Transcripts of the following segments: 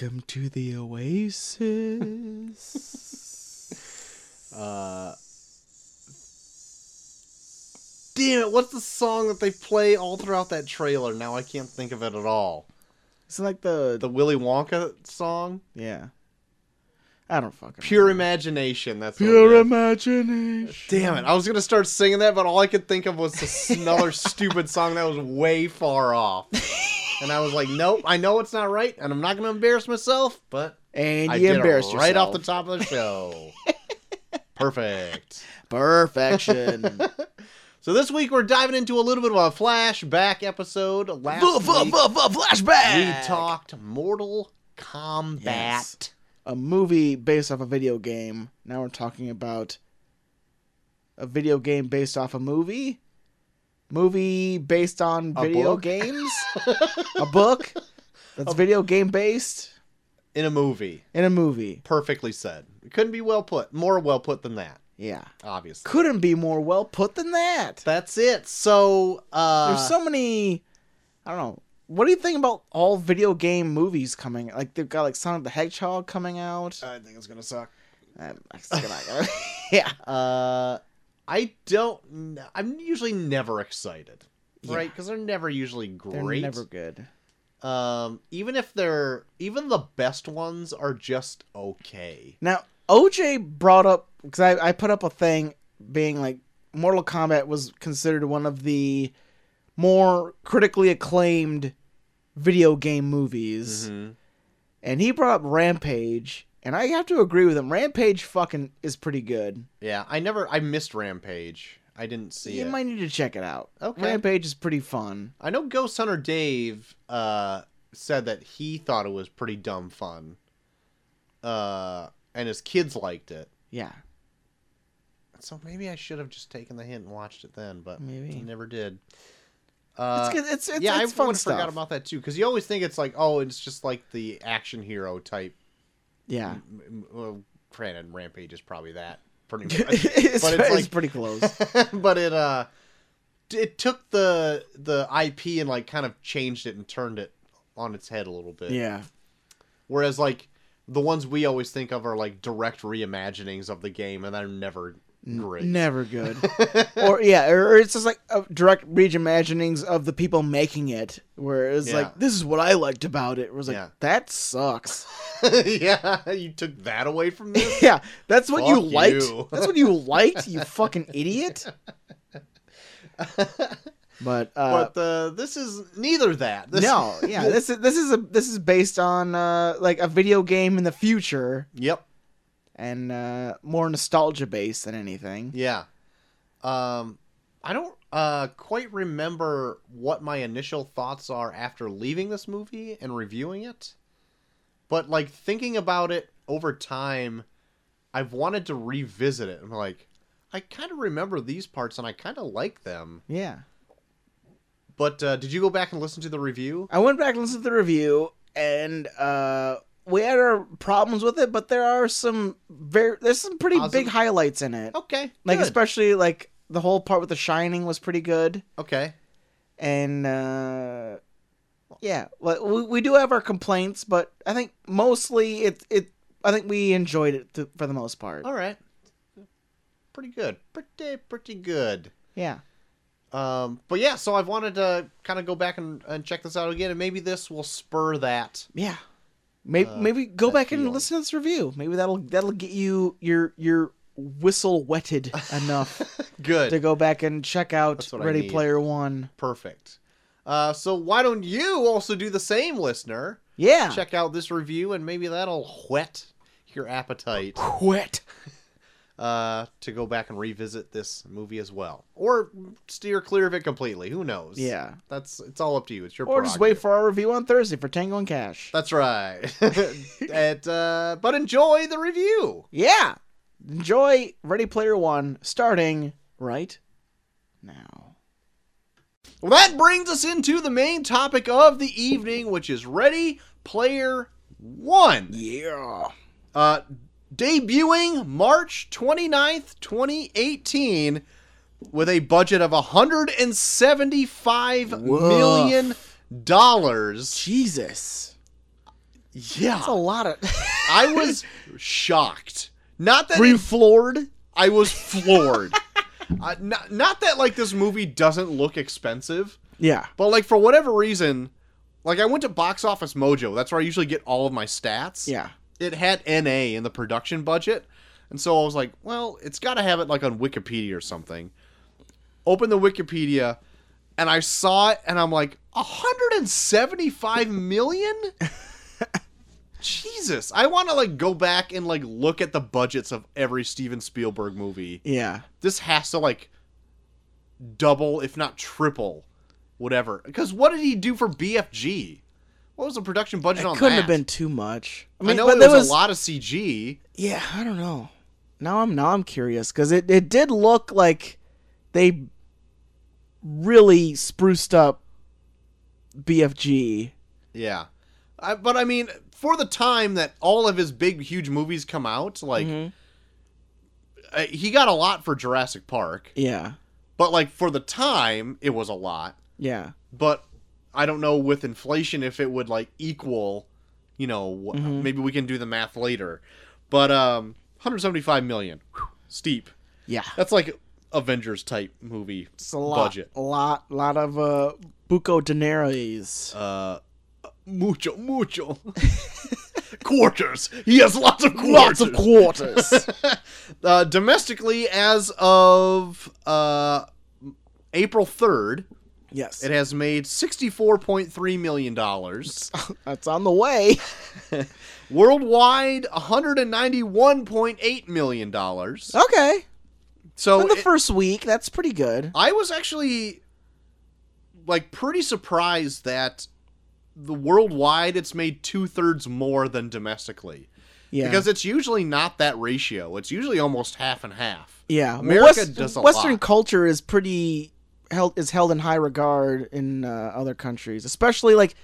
Welcome to the Oasis. Uh, damn it! What's the song that they play all throughout that trailer? Now I can't think of it at all. it's like the, The Willy Wonka song, yeah. I don't fucking "Pure know. Imagination." That's pure imagination. Damn it! I was gonna start singing that, but all I could think of was this another stupid song that was way far off. And I was like, "Nope, I know it's not right, and I'm not gonna embarrass myself." But And I you did embarrassed it right yourself. off the top of the show. Perfect. Perfection. So this week we're diving into a little bit of a flashback episode. Last week flashback. we talked Mortal Kombat. Yes. A movie based off a video game. Now we're talking about a video game based off a movie. Movie based on A video book? games. a book that's video game based in a movie. in a movie. Perfectly said. It couldn't be well put. More well put than that, Yeah. obviously. Couldn't be more well put than that. That's it. So, uh, There's so many I don't know. What do you think about all video game movies coming? Like they've got like Sonic the Hedgehog coming out. I think it's gonna suck. Um, it's gonna- yeah. Uh, I don't. I'm usually never excited, Yeah. right? Because they're never usually great. They're never good. Um, even if they're even the best ones are just okay. Now, OJ brought up because I, I put up a thing being like Mortal Kombat was considered one of the more critically acclaimed video game movies, Mhm. and he brought up Rampage, and I have to agree with him. Rampage fucking is pretty good. Yeah, I never. I missed Rampage. I didn't see you it. might need to check it out. Okay. Rampage is pretty fun. I know Ghost Hunter Dave uh, said that he thought it was pretty dumb fun. Uh, and his kids liked it. Yeah, So maybe I should have just taken the hint and watched it then, but Maybe. I never did. Uh, it's. It's it's, yeah, it's I fun stuff. forgot about that too, because you always think it's like, oh, it's just like the action hero type. yeah, Well, granted, Rampage is probably that pretty much, it's, but it's it's like, pretty close. but it uh, it took the the IP and like kind of changed it and turned it on its head a little bit. yeah, Whereas like the ones we always think of are like direct reimaginings of the game, and they're never great. never good. or yeah, or it's just like direct reimaginings of the people making it, where it's Yeah. like this is what I liked about it. It was like Yeah. that sucks. yeah, you took that away from this. yeah, that's what you liked. you. That's what you liked. You fucking idiot. But uh, but uh, this is neither that. This, no, yeah, this is this is a this is based on uh, like a video game in the future Yep. And uh, more nostalgia based than anything. Yeah. Um, I don't uh quite remember what my initial thoughts are after leaving this movie and reviewing it, but like thinking about it over time, I've wanted to revisit it. I'm like, I kind of remember these parts and I kind of like them. Yeah. But uh, did you go back and listen to the review? I went back and listened to the review, and uh, we had our problems with it, but there are some very there's some pretty Awesome. big highlights in it. Okay. like good. especially like the whole part with the shining was pretty good, okay. and uh, yeah, well, we, we do have our complaints, but I think mostly it it I think we enjoyed it to, for the most part. All right. Pretty good. Pretty pretty good. Yeah, Um, but yeah, so I've wanted to kind of go back and, and check this out again, and maybe this will spur that. yeah. Maybe Uh, maybe go back and listen to this review. Maybe that'll that'll get you your your whistle wetted enough. Good. to go back and check out That's what I Ready. Player One. Perfect. Uh, so why don't you also do the same, listener? Yeah. Check out this review, and maybe that'll whet your appetite Wet. Uh, to go back and revisit this movie as well, or steer clear of it completely. Who knows? Yeah. that's it's all up to you. It's your Or just wait for our review on Thursday for Tango and Cash. That's right. and, uh, but enjoy the review. Yeah. Enjoy Ready Player One starting right now. Well, that brings us into the main topic of the evening, which is Ready Player One. Yeah. Uh, debuting March 29th, 2018, with a budget of 175 Woof. million dollars. Jesus. Yeah. That's a lot of. I was shocked. Not that Were it you floored? I was floored. uh, not, not that like this movie doesn't look expensive, Yeah. but like for whatever reason, like I went to Box Office Mojo. That's where I usually get all of my stats. Yeah. It had NA in the production budget, and so I was like, well, it's got to have it like on Wikipedia or something. Open the Wikipedia, and I saw it, and I'm like, 175 million. Jesus, I want to like go back and like look at the budgets of every Steven Spielberg movie. Yeah. This has to like double, if not triple, whatever. Because what did he do for BFG? What was the production budget on that? It on couldn't that? have been too much. I mean, I, know but there was, was a lot of CG. Yeah, I don't know. Now I'm now I'm curious because it it did look like they really spruced up BFG. Yeah, I, but I mean, for the time that all of his big, huge movies come out, like Mhm. uh, he got a lot for Jurassic Park. Yeah. But like for the time, it was a lot. Yeah. But I don't know with inflation if it would like equal. You know, Mhm. maybe we can do the math later. But um, 175 million, Whew, steep. Yeah. That's like Avengers type movie It's a lot. budget. A lot. lot of uh, buco dineros. Uh, mucho, mucho. quarters. He has lots of quarters. Lots of quarters. uh, domestically, as of uh, April 3rd, yes. it has made $64.3 million. That's on the way. Worldwide, $191.8 million. Okay. So In the it- first week, that's pretty good. I was actually like pretty surprised that the worldwide it's made two thirds more than domestically. Yeah. Because it's usually not that ratio. It's usually almost half and half. Yeah, well, America West- does a Western lot. culture is pretty held is held in high regard in uh, other countries, especially like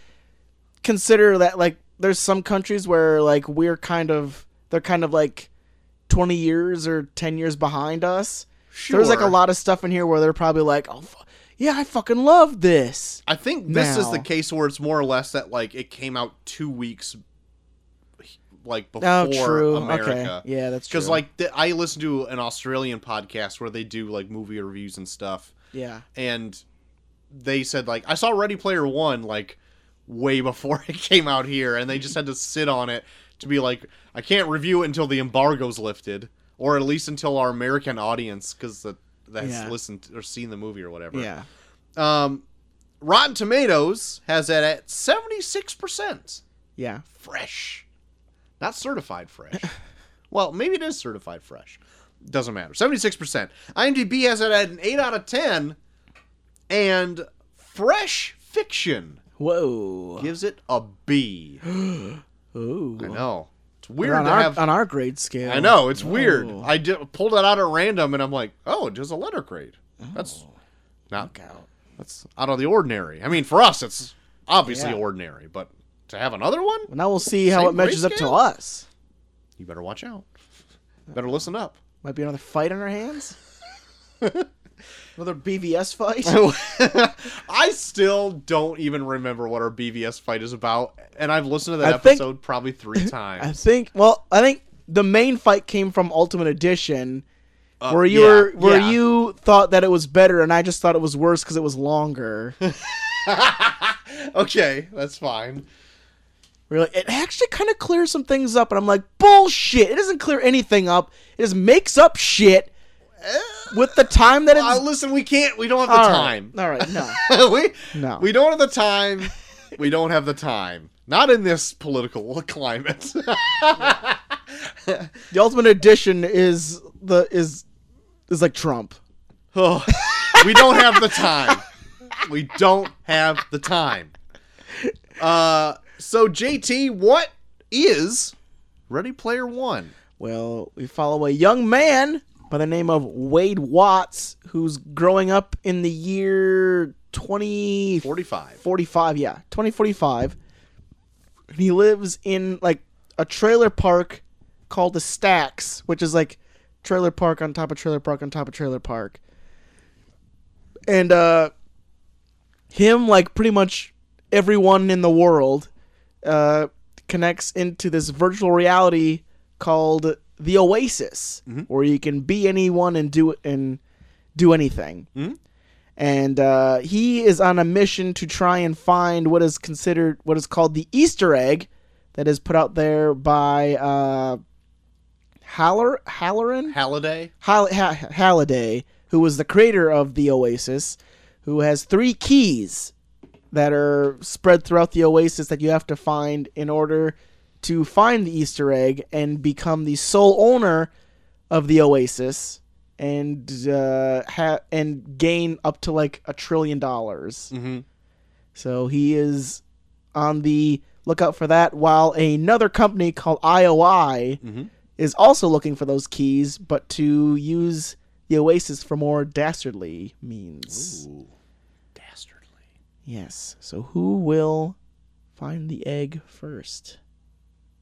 consider that like there's some countries where like we're kind of they're kind of like 20 years or 10 years behind us. Sure. There's like a lot of stuff in here where they're probably like, "Oh fu- yeah, I fucking love this." I think this is the case where it's more or less that like it came out two weeks like before Oh, true. America. Okay. Yeah, that's true. Because like I listen to an Australian podcast where they do like movie reviews and stuff, yeah. and they said like I saw Ready Player One like way before it came out here, and they just had to sit on it to be like I can't review it until the embargo's lifted, or at least until our American audience because that that's Yeah. listened or seen the movie or whatever. Yeah. Um, Rotten Tomatoes has it at seventy six percent Yeah. fresh, not certified fresh. well, maybe it is certified fresh. Doesn't matter. Seventy six percent. IMDb has it at an eight out of ten, and Fresh Fiction Whoa. gives it a B. Ooh. I know it's We're weird on to our have. on our grade scale. I know it's weird. Oh. I did, pulled it out at random, and I'm like, oh, it does a letter grade. That's Oh. not out. that's out of the ordinary. I mean, for us, it's obviously Yeah. ordinary, but to have another one, Well, now we'll see how it measures up to us. you better watch out. Better listen up. Might be another fight on our hands. another BVS fight. I still don't even remember what our BVS fight is about, and I've listened to that I think- episode probably three times. I think. Well, I think the main fight came from Ultimate Edition, Uh, where you yeah, were where yeah. you thought that it was better, and I just thought it was worse because it was longer. okay, that's fine. Really, it actually kind of clears some things up, and I'm like, bullshit! It doesn't clear anything up. It just makes up shit with the time that it's. Uh, listen, we can't. We don't have the All right. time. All right, no, we no. we don't have the time. We don't have the time. Not in this political climate. the Ultimate Edition is the is is like Trump. Oh, we don't have the time. We don't have the time. Uh, so JT, what is Ready Player One? Well, we follow a young man by the name of Wade Watts who's growing up in the year 2045. Forty-five. yeah, 2045. And he lives in like a trailer park called the Stacks, which is like trailer park on top of trailer park on top of trailer park. And uh him like pretty much everyone in the world uh connects into this virtual reality called the Oasis, Mhm. where you can be anyone and do and do anything. Mhm. And uh, he is on a mission to try and find what is considered what is called the Easter egg that is put out there by uh, Haller Halloran Halliday. Hall- ha- Halliday, who was the creator of the Oasis, who has three keys that are spread throughout the Oasis that you have to find in order to find the Easter egg and become the sole owner of the Oasis and uh, ha- and gain up to like a trillion dollars. Mm-hmm. So he is on the lookout for that, while another company called IOI Mm-hmm. is also looking for those keys, but to use the Oasis for more dastardly means. Ooh. Yes. So who will find the egg first?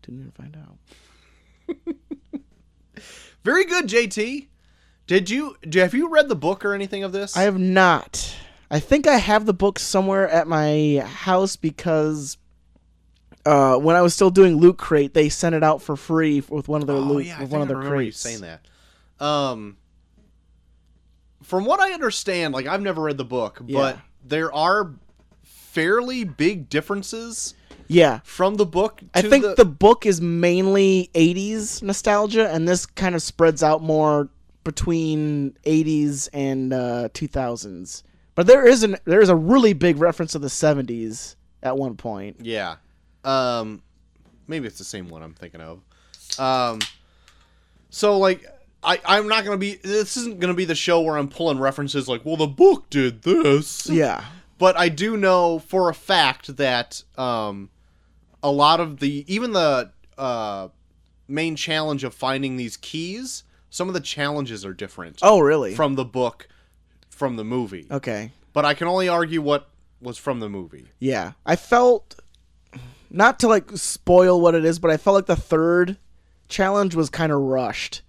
Tune in to find out. Very good, JT. Did you do- have you read the book or anything of this? I have not. I think I have the book somewhere at my house because uh, when I was still doing Loot Crate, they sent it out for free with one of their oh, loot yeah, with one of I their you crates. saying that. Um, from what I understand, like I've never read the book, but Yeah. there are fairly big differences Yeah. from the book. To I think the, the... book is mainly 80s nostalgia, and this kind of spreads out more between 80s and uh, 2000s. But there is an there is a really big reference to the 70s at one point. yeah. Um, maybe it's the same one I'm thinking of. Um, so like. I, I'm not gonna be. This isn't gonna be the show where I'm pulling references like, well, the book did this. Yeah. But I do know for a fact that um, a lot of the even the uh, main challenge of finding these keys, some of the challenges are different Oh, really? from the book, from the movie. okay. But I can only argue what was from the movie. Yeah. I felt not to like spoil what it is, but I felt like the third challenge was kind of rushed.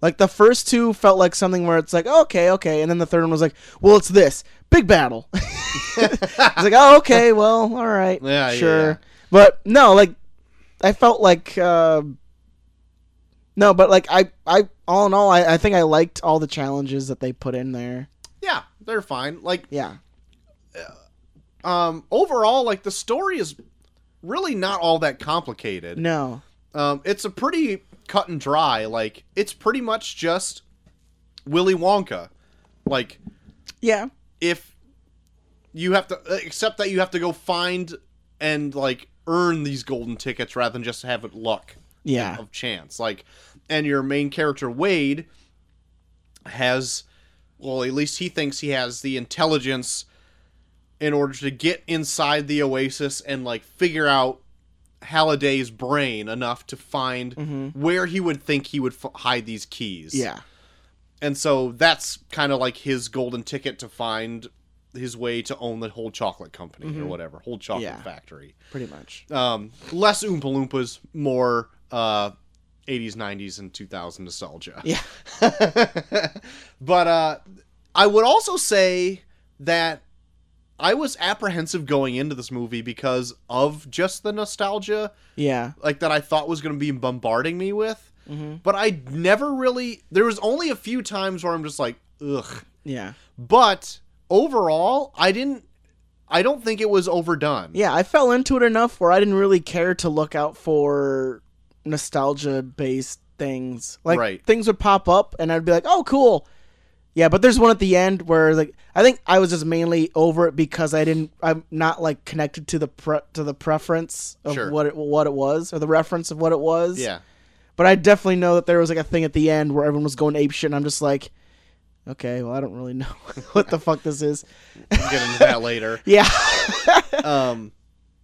Like the first two felt like something where it's like, okay, okay, and then the third one was like, well, it's this big battle. it's like, oh, okay, well, all right, Yeah, yeah, sure, yeah. but no, like, I felt like, uh, no, but like, I, I, all in all, I, I think I liked all the challenges that they put in there. Yeah, they're fine. Like Yeah, um, overall, like the story is really not all that complicated. no, Um, it's a pretty cut and dry. Like it's pretty much just Willy Wonka. Like yeah, if you have to except that you have to go find and like earn these golden tickets rather than just have it luck yeah, of chance like and your main character wade has well at least he thinks he has the intelligence in order to get inside the oasis and like figure out halliday's brain enough to find where he would think he would f- hide these keys yeah. and so that's kind of like his golden ticket to find his way to own the whole chocolate company or whatever, whole chocolate Yeah. factory. Pretty much. Um, less Oompa Loompas, more uh, 80s, 90s, and 2000 nostalgia. Yeah. but uh, I would also say that I was apprehensive going into this movie because of just the nostalgia, Yeah. like that I thought was going to be bombarding me with. hmm But I never really. There was only a few times where I'm just like, ugh. Yeah. But overall, I didn't. I don't think it was overdone. Yeah, I fell into it enough where I didn't really care to look out for nostalgia based things. Like Right. things would pop up and I'd be like, "Oh, cool." Yeah, but there's one at the end where like I think I was just mainly over it because I didn't I'm not like connected to the pre- to the preference of Sure. what it what it was or the reference of what it was. Yeah. But I definitely know that there was like a thing at the end where everyone was going ape shit and I'm just like, "Okay, well, I don't really know what the fuck this is." We'll get into that later. Yeah. Um,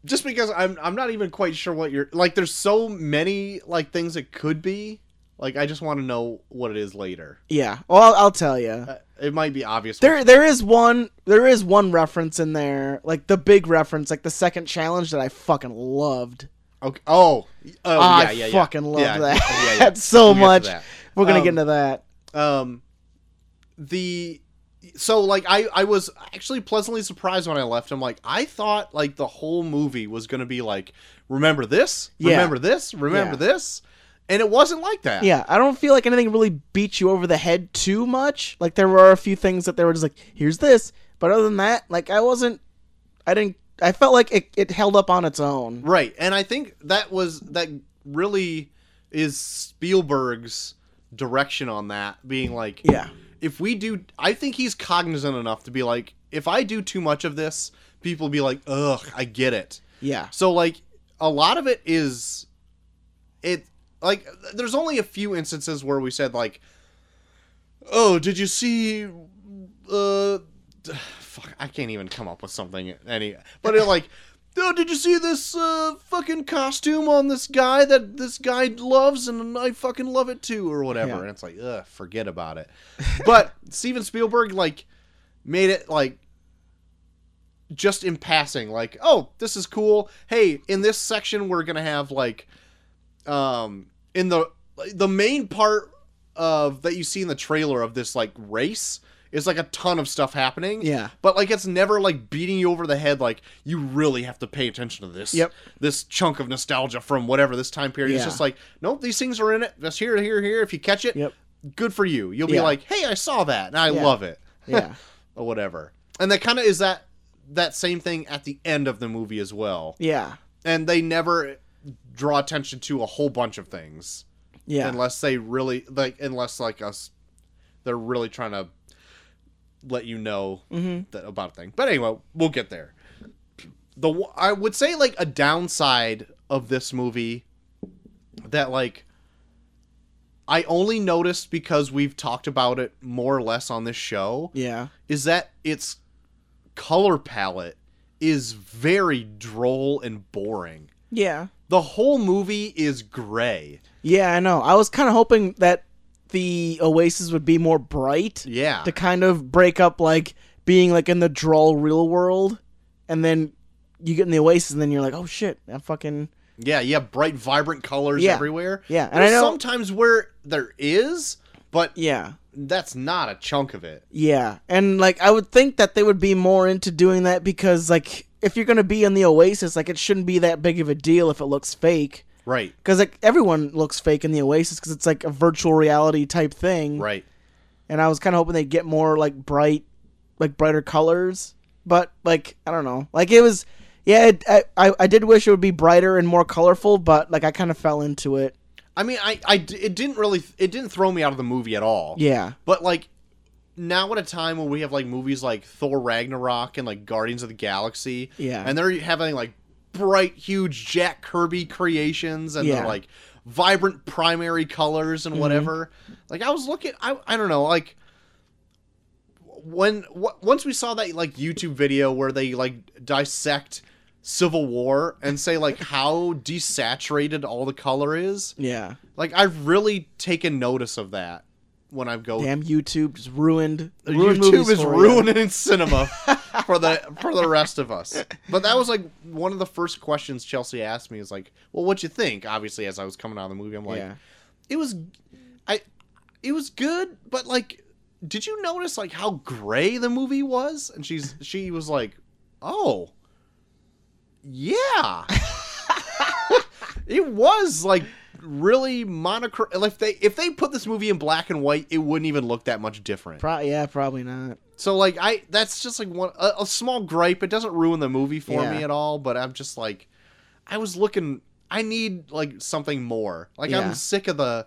just because I'm I'm not even quite sure what you're like. There's so many like things it could be. Like I just want to know what it is later. yeah. Well, I'll, I'll tell you. Uh, it might be obvious. There, there is one. There is one reference in there, like the big reference, like the second challenge that I fucking loved. Okay. Oh. Oh I yeah, yeah, yeah. fucking loved Yeah, that yeah, yeah. so We'll much. that. We're gonna Um, get into that. Um, the so like I I was actually pleasantly surprised when I left. I'm like I thought like the whole movie was gonna be like remember this, remember this, remember this, and it wasn't like that. Yeah, I don't feel like anything really beat you over the head too much. Like there were a few things that they were just like, here's this, but other than that, like I wasn't, I didn't, I felt like it, it held up on its own. Right, and I think that was that really is Spielberg's direction on that being like Yeah, if we do I think he's cognizant enough to be like if I do too much of this, people will be like, "Ugh, I get it." yeah, So like a lot of it is it like there's only a few instances where we said like oh did you see uh fuck I can't even come up with something any but it like oh did you see this uh fucking costume on this guy that this guy loves and I fucking love it too or whatever. Yeah. and it's like ugh forget about it. But Steven Spielberg like made it like just in passing like oh this is cool. Hey in this section we're gonna have like um in the the main part of that you see in the trailer of this like race is like a ton of stuff happening yeah, but like it's never like beating you over the head like you really have to pay attention to this Yep. this chunk of nostalgia from whatever this time period Yeah. it's just like nope these things are in it just here here here if you catch it Yep. good for you you'll be Yeah. like hey i saw that and i Yeah. love it yeah, or whatever. And that kind of is that that same thing at the end of the movie as well. yeah, And they never draw attention to a whole bunch of things yeah, unless they really like unless like us they're really trying to let you know hmm that about a thing. But anyway, we'll get there. The I would say like a downside of this movie that like I only noticed because we've talked about it more or less on this show yeah, is that its color palette is very droll and boring. yeah, The whole movie is gray. yeah. I know. I was kind of hoping that the Oasis would be more bright Yeah. to kind of break up like being like in the droll real world, and then you get in the Oasis, and then you're like, oh shit, I'm fucking Yeah, you have bright, vibrant colors Yeah. everywhere. yeah. And There's I know, sometimes where there is, but yeah. that's not a chunk of it. Yeah, and like I would think that they would be more into doing that because like if you're gonna be in the Oasis, like it shouldn't be that big of a deal if it looks fake. Right, Because like everyone looks fake in the Oasis because it's like a virtual reality type thing. right. And I was kind of hoping they'd get more like bright, like brighter colors. But like I don't know, like it was, yeah. It, I, I I did wish it would be brighter and more colorful, but like I kind of fell into it. I mean, I, I it didn't really, it didn't throw me out of the movie at all. Yeah, But like, now at a time when we have like movies like Thor Ragnarok and like Guardians of the Galaxy, yeah, and they're having like bright, huge Jack Kirby creations and Yeah. they're like vibrant primary colors and Mhm. whatever. Like I was looking, I, I don't know, like when w- once we saw that like YouTube video where they like dissect Civil War and say like how desaturated all the color is, yeah. like I've really taken notice of that when I go. Damn, YouTube just ruined. YouTube is ruining cinema for the for the rest of us. But that was like one of the first questions Chelsea asked me is like, "Well, what you think?" Obviously, as I was coming out of the movie, I'm like, yeah. "It was, I, it was good, but like, did you notice like how gray the movie was?" And she's she was like, "Oh, yeah, it was like." Really monochrome if they if they put this movie in black and white it wouldn't even look that much different Pro- yeah, probably not. so like I that's just like one a, a small gripe. It doesn't ruin the movie for Yeah. me at all, but I'm just like I was looking I need like something more. Like Yeah. I'm sick of the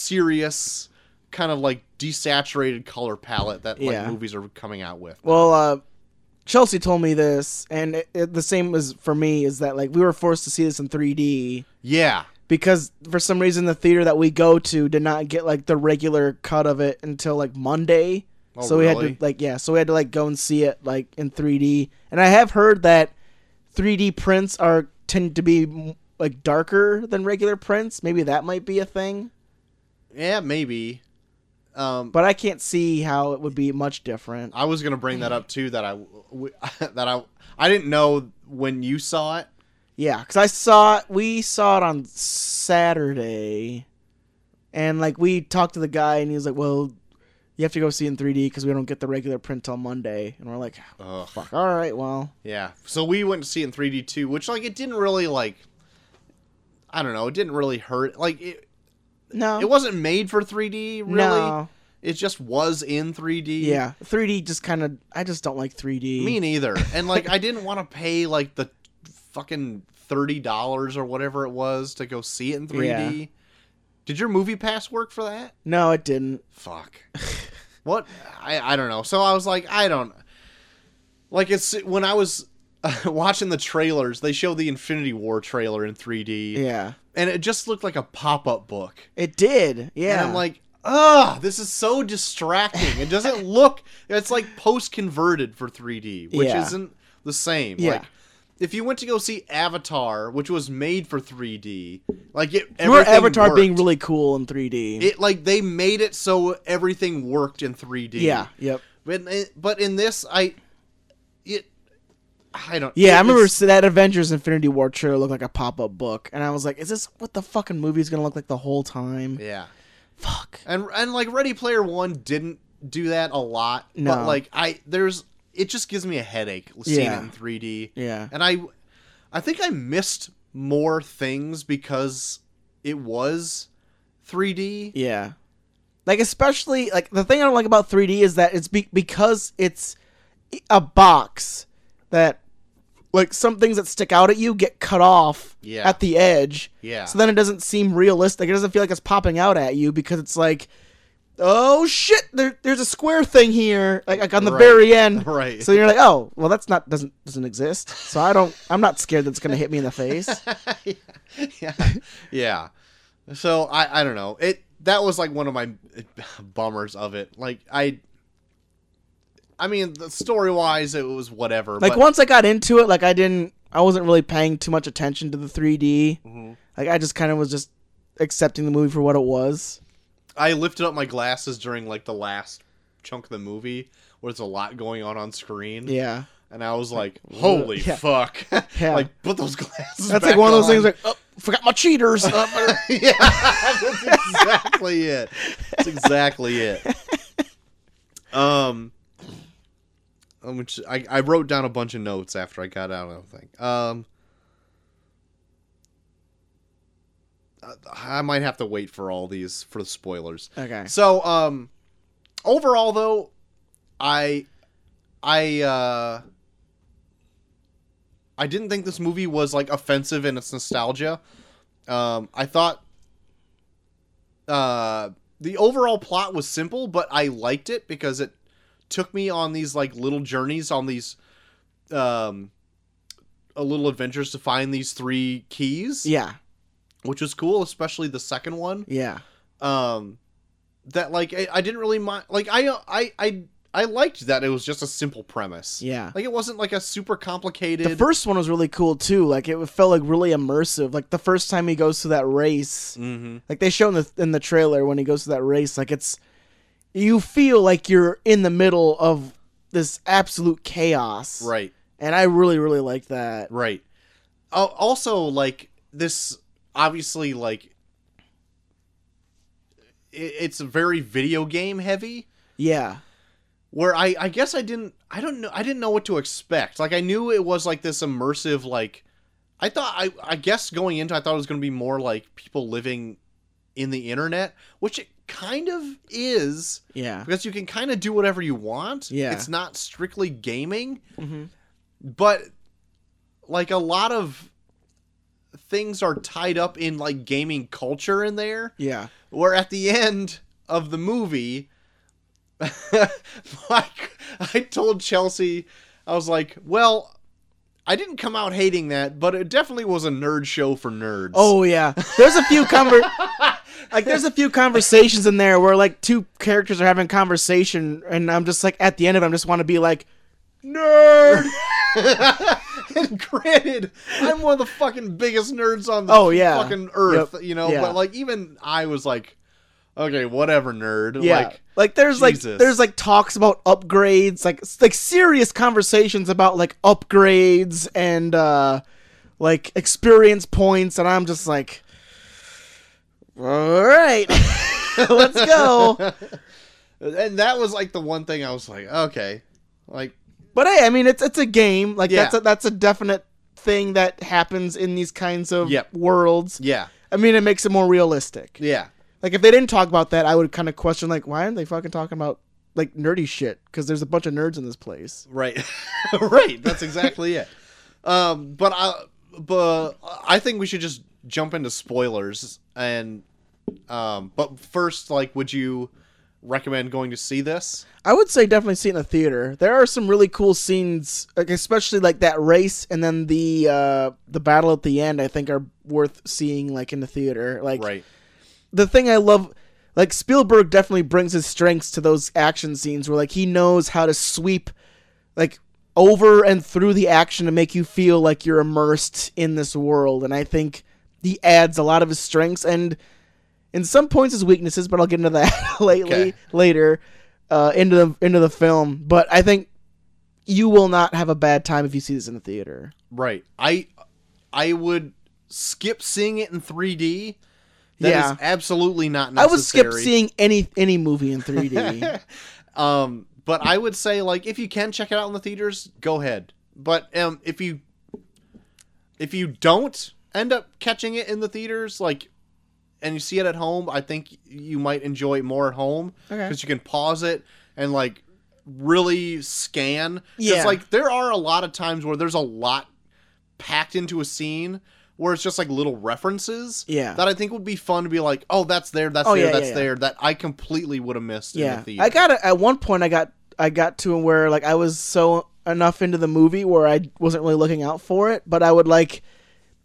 serious kind of like desaturated color palette that like Yeah. movies are coming out with. Well, uh, Chelsea told me this, and it, it, the same as for me is that like we were forced to see this in 3D yeah. Because for some reason the theater that we go to did not get like the regular cut of it until like Monday. Oh, so we had to like yeah, so we had to like go and see it like in 3D. And I have heard that 3D prints are tend to be like darker than regular prints. Maybe that might be a thing, Yeah, maybe. Um but I can't see how it would be much different. I was going to bring that up too that I that I I didn't know when you saw it. Yeah, because I saw it we saw it on Saturday, and like we talked to the guy, and he was like, "Well, you have to go see it in 3D because we don't get the regular print till Monday, and we're like, Ugh. fuck. All right, well, Yeah. So we went to see it in 3D too, which like it didn't really like. I don't know. It didn't really hurt. Like it, no, it wasn't made for 3D. Really, No. it just was in 3D. Yeah, 3D just kind of. I just don't like 3D. Me neither. And like I didn't want to pay like the fucking thirty dollars or whatever it was to go see it in 3D. Did your movie pass work for that? No, it didn't. Fuck. what? I I don't know. So I was like, I don't. Like it's when I was watching the trailers, they show the Infinity War trailer in 3D, Yeah, and it just looked like a pop-up book. it did. Yeah, And I'm like, ugh, this is so distracting. It doesn't look. It's like post-converted for 3D, which Yeah. isn't the same. Yeah. Like, if you went to go see Avatar, which was made for 3D, like it, remember Avatar being really cool in 3D. It like they made it so everything worked in 3D. yeah, yep. But eh, but in this, I it I don't. Yeah, I remember that Avengers Infinity War trailer looked like a pop up book, and I was like, "Is this what the fucking movie's gonna look like the whole time?" Yeah, Fuck. and and like Ready Player One didn't do that a lot. No. But like I there's it just gives me a headache seeing Yeah. it in 3D. Yeah. And I I think I missed more things because it was 3D. Yeah. Like especially like the thing I don't like about 3D is that it's be- because it's a box that like some things that stick out at you get cut off Yeah. at the edge. Yeah. So then it doesn't seem realistic. It doesn't feel like it's popping out at you because it's like oh shit, there, there's a square thing here like, like on the Right. very end. Right. So you're like, "Oh, well that's not doesn't doesn't exist." So I don't I'm not scared that's going to hit me in the face. yeah. Yeah. So I I don't know. It that was like one of my bummers of it. Like I I mean, the story wise, it was whatever. Like but, once I got into it, like I didn't, I wasn't really paying too much attention to the 3D. Mhm. Like I just kind of was just accepting the movie for what it was. I lifted up my glasses during like the last chunk of the movie where there's a lot going on on screen. Yeah, And I was like, "Holy Yeah. fuck!" Yeah. like, put those glasses. that's like one of those things. Like, oh, forgot my cheaters. Yeah, that's exactly it. That's exactly it. Um, um, which I, I wrote down a bunch of notes after I got out of the thing. Um, I might have to wait for all these for the spoilers. okay. So, um, overall though, I, I, uh, I didn't think this movie was like offensive in its nostalgia. Um, I thought, uh, the overall plot was simple, but I liked it because it took me on these like little journeys on these, um, a little adventures to find these three keys, Yeah, which was cool, especially the second one yeah, um that like I, I didn't really mind like I I I I liked that it was just a simple premise. yeah. Like it wasn't like a super complicated The first one was really cool too. Like it felt like really immersive. Like the first time he goes to that race, Mhm. like they show in the in the trailer when he goes to that race, like it's you feel like you're in the middle of this absolute chaos. Right. And I really really like that. Right. Also like this obviously like it, it's very video game heavy Yeah. where I I guess I didn't I don't know I didn't know what to expect. Like I knew it was like this immersive like I thought I I guess going into I thought it was going to be more like people living in the internet, which it kind of is Yeah. because you can kind of do whatever you want. Yeah. It's not strictly gaming, hmm but like a lot of things are tied up in like gaming culture in there Yeah. where at the end of the movie like i told chelsea i was like well i didn't come out hating that but it definitely was a nerd show for nerds Oh yeah. There's a few conver- like there's a few conversations in there where like two characters are having conversation and I'm just like at the end of it I just want to be like nerd. and granted i'm one of the fucking biggest nerds on the Oh, yeah. fucking earth Yep. you know Yeah. but like even i was like okay whatever nerd Yeah. like Like, there's like there's like talks about upgrades, like like serious conversations about like upgrades and uh like experience points and I'm just like all right. Let's go. and that was like the one thing I was like, okay, like But hey, I mean, it's it's a game. Like Yeah. that's a, that's a definite thing that happens in these kinds of Yep. worlds. yeah, I mean, it makes it more realistic. yeah, Like if they didn't talk about that, I would kind of question like, why aren't they fucking talking about like nerdy shit? Because there's a bunch of nerds in this place. right, right. That's exactly it. Um, but I, but I think we should just jump into spoilers and, um, but first, like, would you recommend going to see this? I would say definitely see it in a theater. There are some really cool scenes, like especially like that race and then the uh the battle at the end. I think are worth seeing like in the theater. Like Right. the thing I love, like Spielberg definitely brings his strengths to those action scenes where like he knows how to sweep like over and through the action to make you feel like you're immersed in this world. And I think he adds a lot of his strengths and in some points his weaknesses, but I'll get into that lately Okay. later uh, into the into the film. But I think you will not have a bad time if you see this in the theater. Right. I, I would skip seeing it in 3D. That is Yeah. absolutely not I necessary. would skip seeing any any movie in 3D. um, but I would say like if you can check it out in the theaters, go ahead. But um, if you if you don't end up catching it in the theaters, like, and you see it at home, I think you might enjoy it more at home Okay. because you can pause it and like really scan. Yeah. like there are a lot of times where there's a lot packed into a scene. Where it's just like little references Yeah. that I think would be fun to be like, oh, that's there, that's Oh, there, yeah, that's yeah, yeah. there, that I completely would have missed in yeah the i got it at one point i got i got to where like i was so enough into the movie where i wasn't really looking out for it but i would like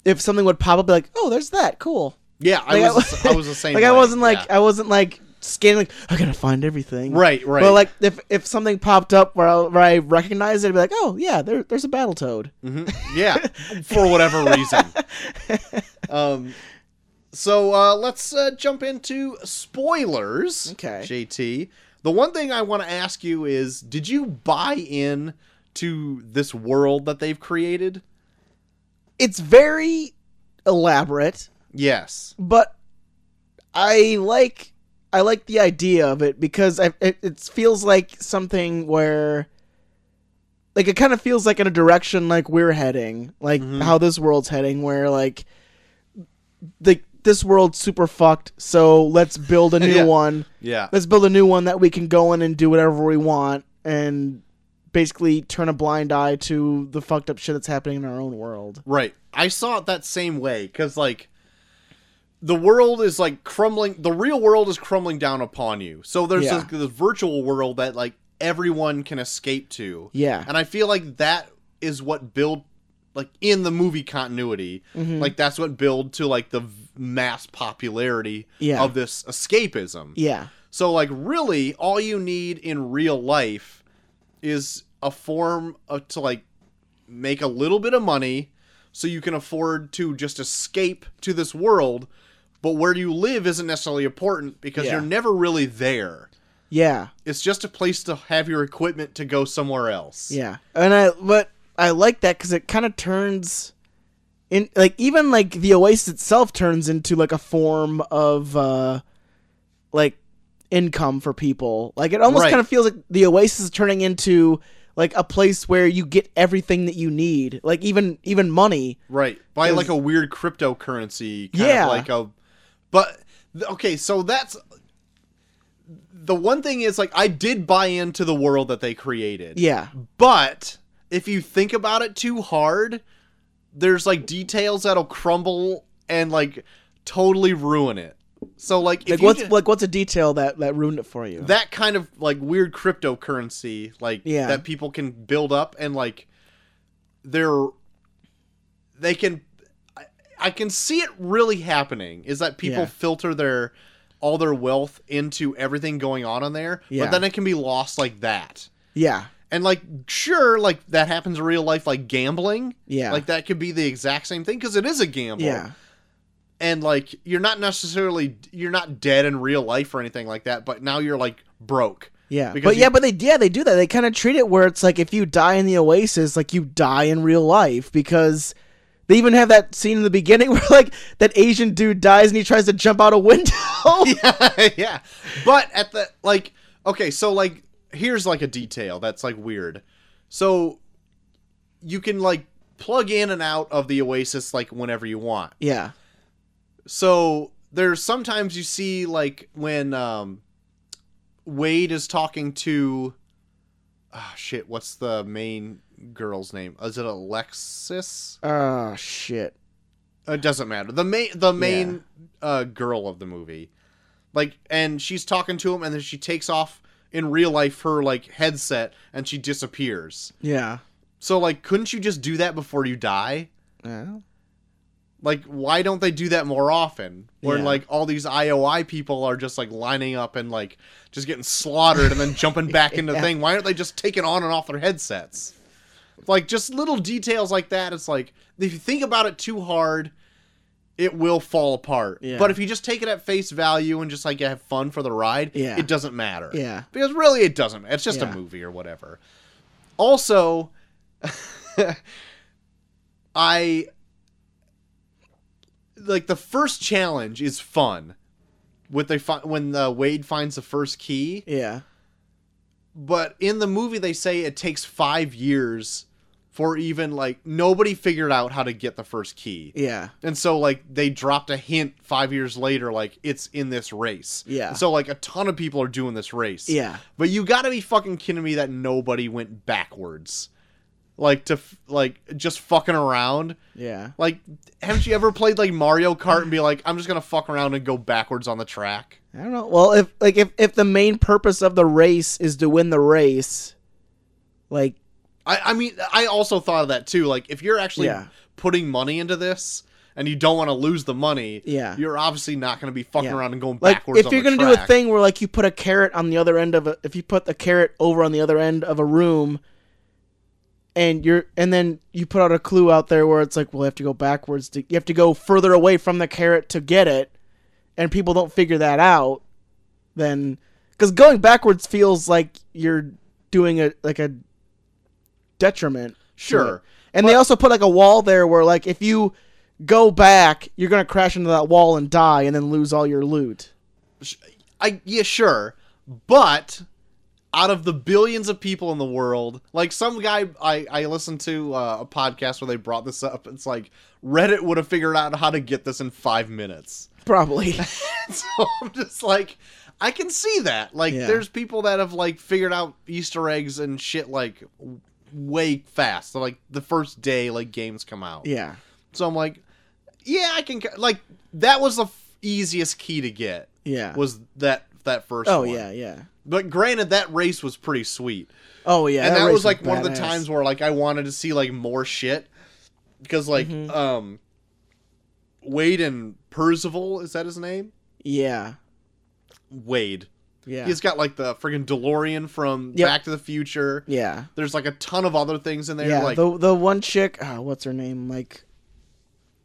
if something would pop up be like oh there's that cool Yeah, I Like, was, I was the same. like i wasn't like yeah. i wasn't like scanning like i gotta find everything right, right. but like if if something popped up where I, where I recognized it i'd be like oh yeah there, there's a battle toad Mhm. yeah, for whatever reason. um, so uh, let's uh, jump into spoilers. Okay. JT. The one thing I want to ask you is, did you buy in to this world that they've created? it's very elaborate Yes. but I like I like the idea of it because I, it, it feels like something where like it kind of feels like in a direction like we're heading like Mhm. how this world's heading where like the this world's super fucked so let's build a new Yeah. one Yeah. let's build a new one that we can go in and do whatever we want and basically turn a blind eye to the fucked up shit that's happening in our own world Right. I saw it that same way because, like, the world is like crumbling. The real world is crumbling down upon you. So there's Yeah. this, this virtual world that like everyone can escape to, yeah and I feel like that is what build like in the movie continuity. Mhm. Like that's what build to like the mass popularity Yeah. of this escapism. yeah So like really all you need in real life is a form of, to like make a little bit of money so you can afford to just escape to this world but where you live isn't necessarily important because Yeah. you're never really there. yeah It's just a place to have your equipment to go somewhere else. Yeah, and I but I like that because it kind of turns in like even like the Oasis itself turns into like a form of uh like income for people. Like it almost Right. kind of feels like the Oasis is turning into like a place where you get everything that you need, like even even money. Right. By like a weird cryptocurrency kind Yeah. of like a but okay, so that's the one thing is like I did buy into the world that they created. Yeah, But if you think about it too hard, there's like details that'll crumble and like totally ruin it. So like if like what's like what's a detail that that ruined it for you? that kind of like weird cryptocurrency like Yeah. that people can build up and like they're they can I, can see it really happening is that people Yeah. filter their all their wealth into everything going on in there Yeah. but then it can be lost like that yeah, and like sure like that happens in real life like gambling yeah, like that could be the exact same thing because it is a gamble yeah, and like you're not necessarily you're not dead in real life or anything like that but now you're like broke yeah. because But you- yeah, but they yeah they do that. They kind of treat it where it's like if you die in the Oasis, like you die in real life because they even have that scene in the beginning where like that Asian dude dies and he tries to jump out a window. yeah, yeah. But at the like Okay, so like here's like a detail that's like weird. So you can like plug in and out of the Oasis like whenever you want. Yeah. So there's sometimes you see like when um Wade is talking to ah shit, what's the main girl's name? Is it Alexis? Oh shit. It doesn't matter. The main the main uh girl of the movie. Like and she's talking to him and then she takes off in real life her like headset and she disappears. Yeah. So like couldn't you just do that before you die? Yeah. Like why don't they do that more often? Where Yeah. like all these IOI people are just like lining up and like just getting slaughtered and then jumping back into the Yeah. thing. Why aren't they just taking on and off their headsets? Like just little details like that. It's like if you think about it too hard, it will fall apart. Yeah. But if you just take it at face value and just like have fun for the ride, Yeah. it doesn't matter. Yeah. Because really it doesn't. Matter. It's just a movie or whatever. Also, I like the first challenge is fun. With they fi- when uh, Wade finds the first key, Yeah. but in the movie they say it takes 5 years for even like nobody figured out how to get the first key. Yeah. And so like they dropped a hint 5 years later like it's in this race. Yeah. And so like a ton of people are doing this race. Yeah. But you got to be fucking kidding me that nobody went backwards. Like to f- like just fucking around. Yeah. Like haven't you ever played like Mario Kart and be like I'm just going to fuck around and go backwards on the track? I don't know. Well, if like if if the main purpose of the race is to win the race, like I I mean I also thought of that too. Like if you're actually Yeah. putting money into this and you don't want to lose the money, Yeah. you're obviously not going to be fucking Yeah. around and going like backwards if you're the gonna do a thing where like you put a carrot on the other end of a if you put the carrot over on the other end of a room and you're and then you put out a clue out there where it's like well you have to go backwards to you have to go further away from the carrot to get it. And people don't figure that out then because going backwards feels like you're doing a like a detriment Sure. and they also put like a wall there where like if you go back you're gonna crash into that wall and die and then lose all your loot. I yeah, sure, but out of the billions of people in the world, like some guy I I listened to uh, a podcast where they brought this up. It's like Reddit would have figured out how to get this in five minutes. Probably. so I'm just like, I can see that. Like, Yeah. there's people that have like figured out Easter eggs and shit like way fast. So, like the first day like games come out. yeah. So I'm like, yeah, I can like that was the f- easiest key to get Yeah. was that that first oh one. yeah, yeah. But granted, that race was pretty sweet, Oh yeah. and that, race was like one of the times where like I wanted to see like more shit because like Mhm. um, Wade and Percival is that his name? Yeah. Wade. Yeah. He's got like the friggin' DeLorean from Yep. Back to the Future. yeah. There's like a ton of other things in there. yeah. like the the one chick. Ah, what's her name? Like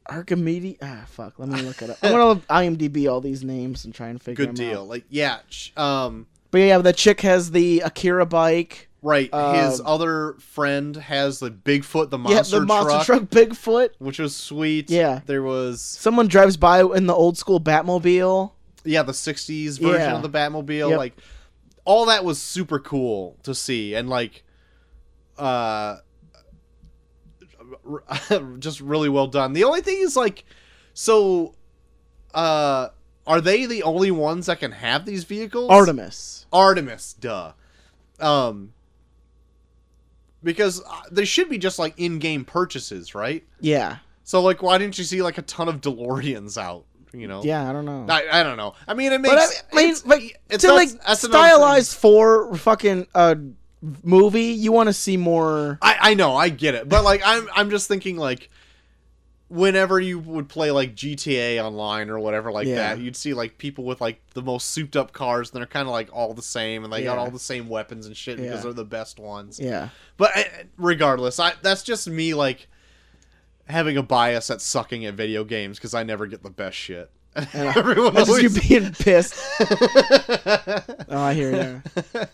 Archimedes. Ah, fuck. Let me look it up. I'm gonna IMDb all these names and try and figure good them deal. out. Like yeah, um, But yeah, the chick has the Akira bike. right. His Um, other friend has the Bigfoot, the monster yeah, the monster truck, truck Bigfoot. which was sweet. Yeah. there was Someone drives by in the old school Batmobile. yeah the '60s version Yeah. of the Batmobile. Yep. Like all that was super cool to see, and like uh, just really well done. The only thing is like, so uh, are they the only ones that can have these vehicles? Artemis. Artemis, duh. Um, because uh, they should be just like in-game purchases, right? Yeah. So like, why didn't you see like a ton of DeLoreans out? You know? Yeah. I don't know. I, I don't know. I mean, it makes. But I mean, it's, like it's to like that's stylized for fucking uh movie, you want to see more. I I know, I get it, but like, I'm I'm just thinking like. Whenever you would play like GTA online or whatever like Yeah. that, you'd see like people with like the most souped up cars, and they're kind of like all the same, and they got all the same weapons and shit because they're the best ones. Yeah. But uh, regardless, I that's just me like having a bias at sucking at video games because I never get the best shit. Yeah. Everyone That's just you being pissed. Oh, I hear you.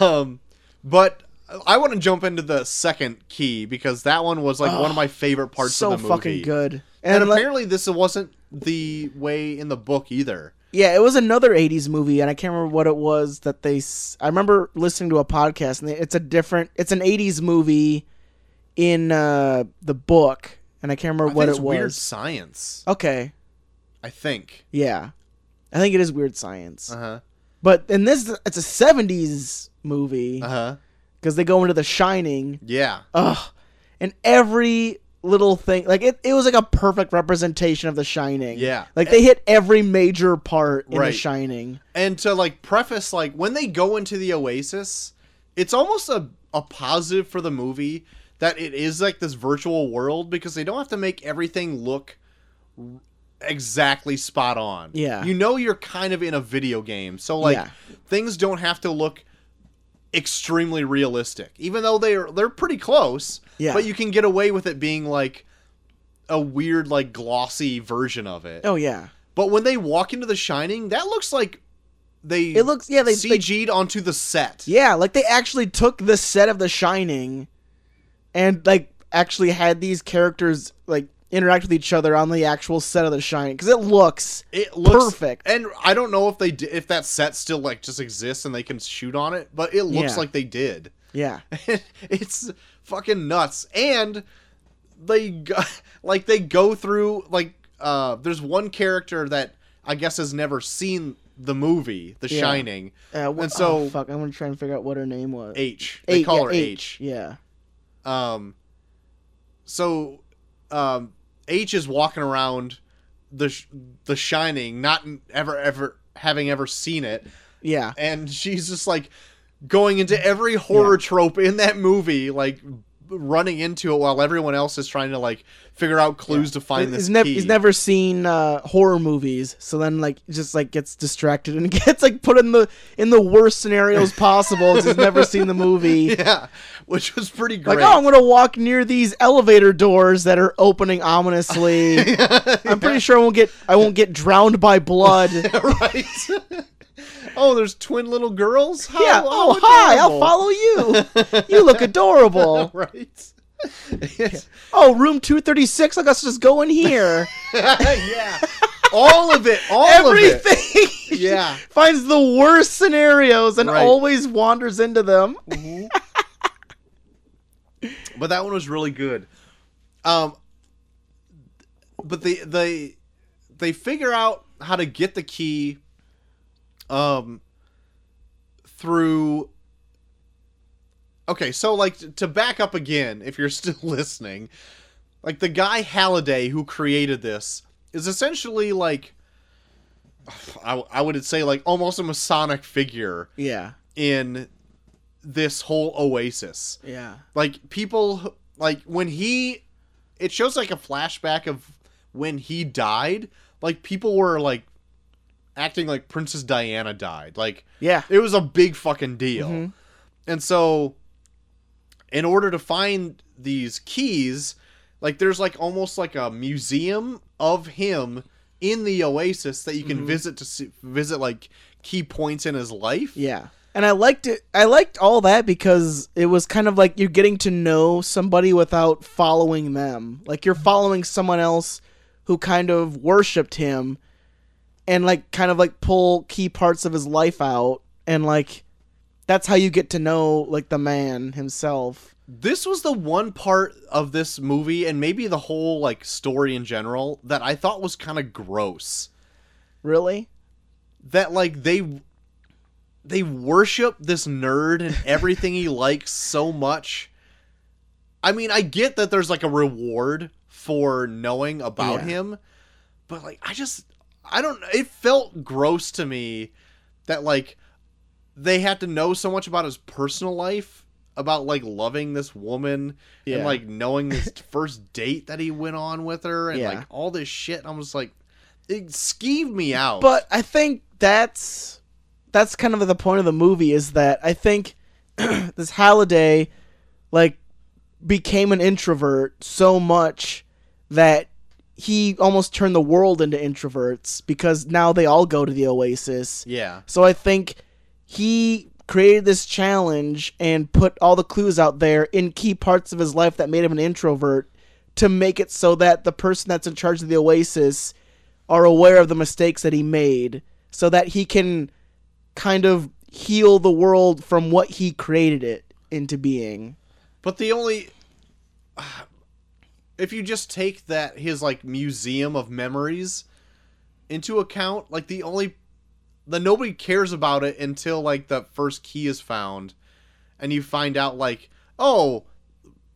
um, but I want to jump into the second key because that one was like one of Oh, my favorite parts so of the movie. fucking good. And, And, like, apparently, this wasn't the way in the book either. Yeah, it was another '80s movie, and I can't remember what it was that they. I remember listening to a podcast, and it's a different. It's an '80s movie in uh, the book, and I can't remember I what it it's Weird. Science. Okay, I think. yeah, I think it is Weird Science, Uh huh. but in this, it's a '70s movie Uh huh. Because they go into The Shining. Yeah. Ugh, and every little thing, like it, it was like a perfect representation of The Shining. Yeah. like they hit every major part in The Right. Shining. And to like preface, like when they go into the Oasis, it's almost a a positive for the movie that it is like this virtual world because they don't have to make everything look r- exactly spot on. Yeah. You know you're kind of in a video game. So like Yeah. things don't have to look extremely realistic. Even though they're they're pretty close. Yeah. But you can get away with it being like a weird like glossy version of it. Oh yeah. But when they walk into The Shining, that looks like they It looks yeah they, they CG'd onto the set. yeah like they actually took the set of The Shining, and like actually had these characters like interact with each other on the actual set of The Shining because it looks It looks Perfect. and I don't know if they if that set still like just exists and they can shoot on it, but it looks Yeah. like they did. yeah it's fucking nuts, and they go, like they go through like uh, there's one character that I guess has never seen the movie The Yeah. Shining. uh, wh- And so- oh, fuck I'm gonna try and figure out what her name was. H. They Eight, call yeah, her H. Yeah Um, so, um, H is walking around the sh- the Shining, not ever ever having ever seen it, yeah. And she's just like going into every horror trope in that movie, like running into it while everyone else is trying to like figure out clues to find this he's, nev- key. he's never seen uh, horror movies, so then like just like gets distracted and gets like put in the in the worst scenarios possible. he's never seen the movie. yeah, which was pretty great. Like, oh, I'm gonna walk near these elevator doors that are opening ominously. I'm pretty sure I won't get I won't get drowned by blood. right. Oh, there's twin little girls. How, yeah. Oh, hi. I'll follow you. You look adorable. right. Oh, room 236. I let's just go in here. yeah. All of it. All of it. Everything. Yeah. Finds the worst scenarios and Right. always wanders into them. But that one was really good. Um but they they they figure out how to get the key um through Okay, so like to back up again if you're still listening, like the guy Halliday who created this is essentially like I, I would say like almost a masonic figure Yeah. in this whole oasis Yeah. like people like when he it shows like a flashback of when he died like people were like acting like princess diana died like Yeah. it was a big fucking deal Mhm. and so in order to find these keys like there's like almost like a museum of him in the oasis that you can Mhm. visit to see, visit like key points in his life Yeah. And I liked it. I liked all that because it was kind of like you're getting to know somebody without following them. Like you're following someone else who kind of worshipped him and like kind of like pull key parts of his life out and like that's how you get to know like the man himself. this was the one part of this movie and maybe the whole like story in general that I thought was kind of gross. Really? That like they they worship this nerd and everything he likes so much. I mean, I get that there's like a reward for knowing about Yeah. him, but like I just I don't it felt gross to me that like they had to know so much about his personal life about like loving this woman Yeah. and like knowing this first date that he went on with her and Yeah. like all this shit. I'm just like it skeeved me out. But I think that's that's kind of the point of the movie is that I think this Halliday like became an introvert so much that he almost turned the world into introverts because now they all go to the Oasis. yeah. So I think he created this challenge and put all the clues out there in key parts of his life that made him an introvert to make it so that the person that's in charge of the Oasis are aware of the mistakes that he made so that he can kind of heal the world from what he created it into being. But the only if you just take that his like museum of memories into account, like the only the nobody cares about it until like the first key is found and you find out like, "Oh,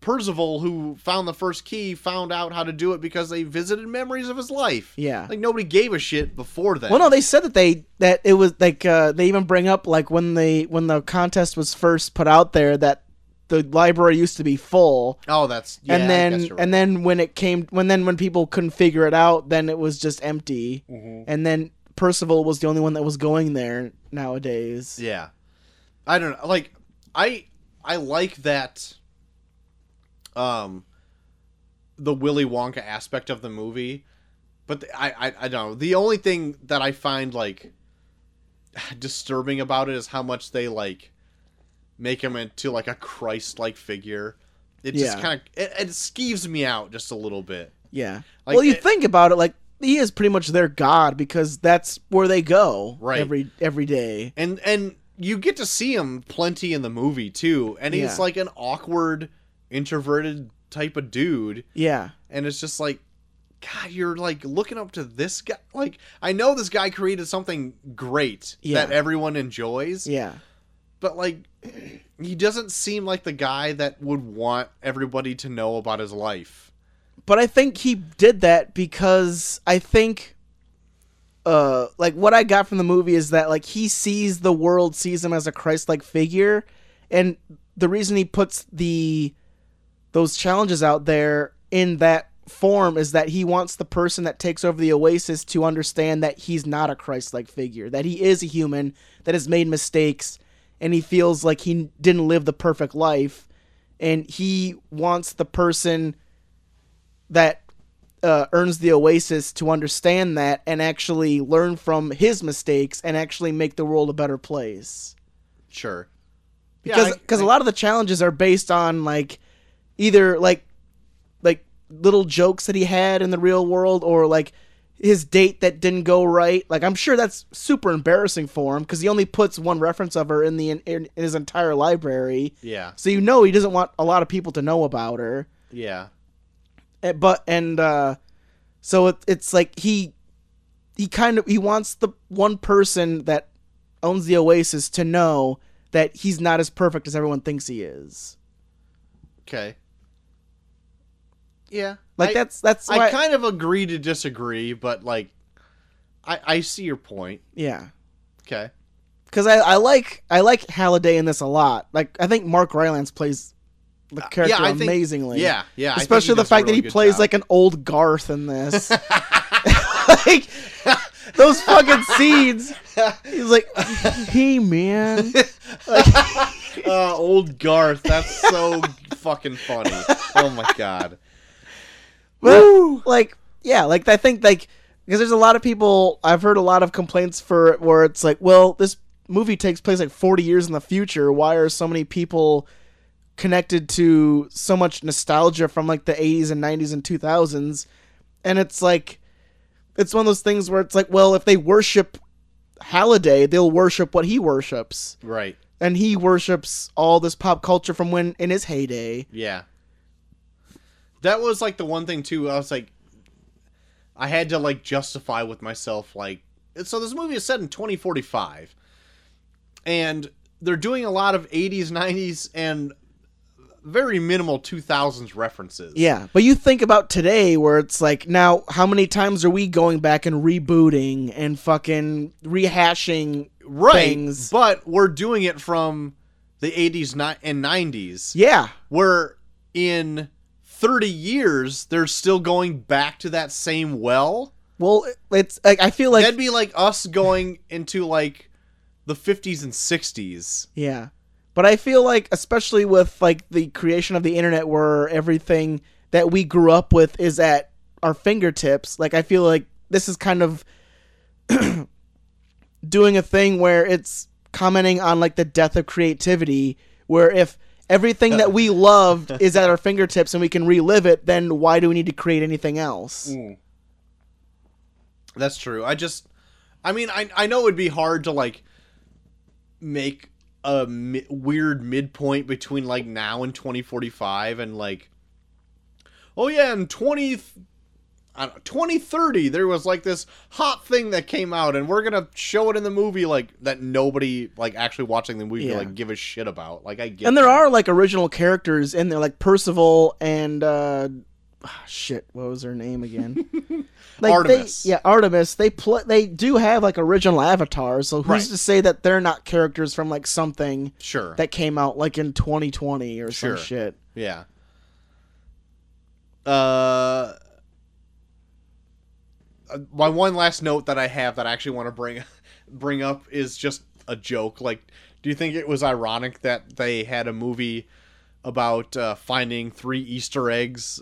Percival who found the first key found out how to do it because they visited memories of his life." Yeah. Like nobody gave a shit before that. Well, no, they said that they that it was like uh, they even bring up like when they when the contest was first put out there that the library used to be full, Oh, that's yeah, and then right. and then when it came when then when people couldn't figure it out, then it was just empty, Mm-hmm. and then Percival was the only one that was going there nowadays. Yeah. I don't know. Like I I like that um the Willy Wonka aspect of the movie, but the, I, I I don't know. The only thing that I find like disturbing about it is how much they like make him into like a Christ-like figure. It just Yeah. kind of it, it skeeves me out just a little bit. Yeah. Like, well, you it- think about it, like he is pretty much their god because that's where they go Right. every every day. and and you get to see him plenty in the movie too and he's Yeah. like an awkward introverted type of dude Yeah. and it's just like god you're like looking up to this guy like i know this guy created something great Yeah. that everyone enjoys Yeah. but like he doesn't seem like the guy that would want everybody to know about his life. But I think he did that because I think uh like what I got from the movie is that like he sees the world sees him as a Christ-like figure and the reason he puts the those challenges out there in that form is that he wants the person that takes over the oasis to understand that he's not a Christ-like figure, that he is a human that has made mistakes and he feels like he didn't live the perfect life and he wants the person that uh, earns the oasis to understand that and actually learn from his mistakes and actually make the world a better place. Sure. Because because a lot of the challenges are based on like either like like little jokes that he had in the real world or like his date that didn't go right. Like i'm sure that's super embarrassing for him because he only puts one reference of her in the in, in his entire library. Yeah. So you know he doesn't want a lot of people to know about her. Yeah. Eh, but and uh so it, it's like he he kind of he wants the one person that owns the oasis to know that he's not as perfect as everyone thinks he is. Okay. Yeah like I- that's that's I kind of agree to disagree, but like, I I see your point. yeah Okay. because I, I like I like Halliday in this a lot like I think Mark Rylance plays the character Uh, yeah, I think- amazingly Yeah, yeah. Especially the fact that he plays job. like an old Garth in this like those fucking scenes he's like hey man uh, old Garth. That's so fucking funny. Oh my god. But, like yeah like i think like because there's a lot of people i've heard a lot of complaints for where it's like well this movie takes place like 40 years in the future. Why are so many people connected to so much nostalgia from like the 80s and 90s and 2000s and it's like it's one of those things where it's like well if they worship Halliday, they'll worship what he worships. Right. and he worships all this pop culture from when in his heyday. Yeah. That was like the one thing too. I was like, I had to like justify with myself like, so this movie is set in 2045, and they're doing a lot of 80s, 90s, and very minimal 2000s references. Yeah, but you think about today where it's like now how many times are we going back and rebooting and fucking rehashing right. things? But we're doing it from the 80s and 90s. Yeah. We're in 30 years they're still going back to that same well. Well, it's like I feel like That'd be like us going into like the 50s and 60s. yeah. But I feel like especially with like the creation of the internet where everything that we grew up with is at our fingertips, like I feel like this is kind of doing a thing where it's commenting on like the death of creativity where if everything that we loved is at our fingertips and we can relive it then why do we need to create anything else That's true. I just I mean, I I know it'd be hard to like make a mi- weird midpoint between like now and 2045 and like oh yeah, in 20 I don't know, 2030 there was like this hot thing that came out and we're going to show it in the movie like that nobody like actually watching the movie Yeah. like give a shit about. Like I get and there that. are like original characters in there, like Percival and uh, ah, shit, what was her name again? Like Artemis. They, yeah, Artemis. They play. They do have like original avatars. So who's Right. to say that they're not characters from like something sure. that came out like in 2020 or Sure. some shit? Yeah. Uh, my one last note that I have that I actually want to bring bring up is just a joke. Like, do you think it was ironic that they had a movie about uh, finding three Easter eggs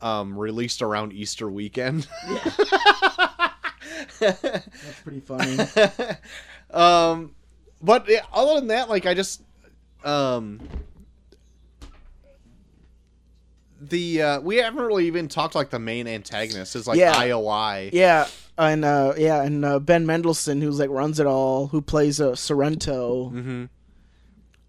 um, released around Easter weekend? That's pretty funny. um, but yeah, other than that, like I just um the uh we haven't really even talked like the main antagonist is like Yeah. IOI. yeah, and uh, yeah, and uh, Ben Mendelsohn, who's like runs it all, who plays uh, Sorrento. Mm-hmm.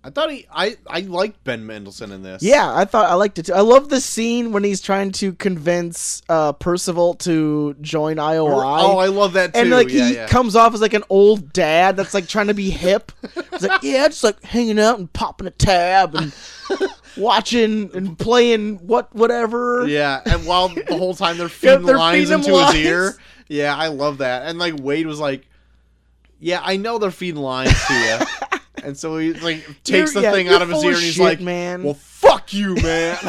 I thought he I I liked Ben Mendelsohn in this. Yeah, I thought I liked it too. I love the scene when he's trying to convince uh, Percival to join IOI. Oh, I love that too. and like yeah, he yeah. comes off as like an old dad that's like trying to be hip. He's like, yeah, just like hanging out and popping a tab and watching and playing what whatever. Yeah, and while the whole time they're Yeah, feeding they're lines feeding into lines. his ear. Yeah, I love that. And like Wade was like, "Yeah, I know they're feeding lines to you." and so he like takes You're- the yeah, thing out of his ear and he's shit, like, man. "Well, fuck you, man."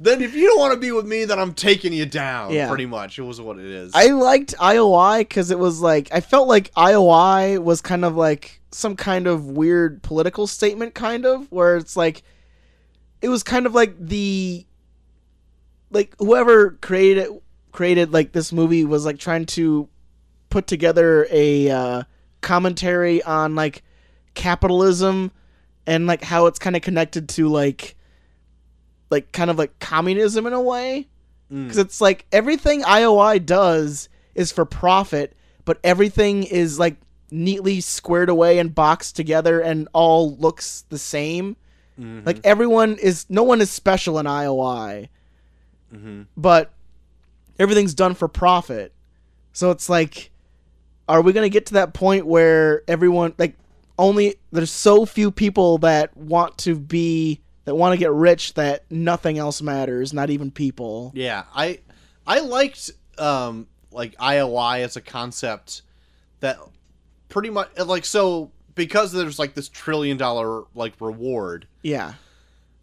then if you don't want to be with me, then I'm taking you down. Yeah. pretty much. It was what it is. I liked IOI because it was like I felt like IOI was kind of like some kind of weird political statement, kind of where it's like it was kind of like the like whoever created created like this movie was like trying to put together a uh, commentary on like capitalism and like how it's kind of connected to like like kind of like communism in a way Mm. because it's like everything IOI does is for profit, but everything is like neatly squared away and boxed together and all looks the same. Mhm. Like everyone is, no one is special in IOI, Mhm. but everything's done for profit. So it's like, are we gonna get to that point where everyone like only there's so few people that want to be that want to get rich that nothing else matters, not even people. Yeah, I I liked um like IOI as a concept that pretty much like so because there's like this trillion dollar like reward Yeah.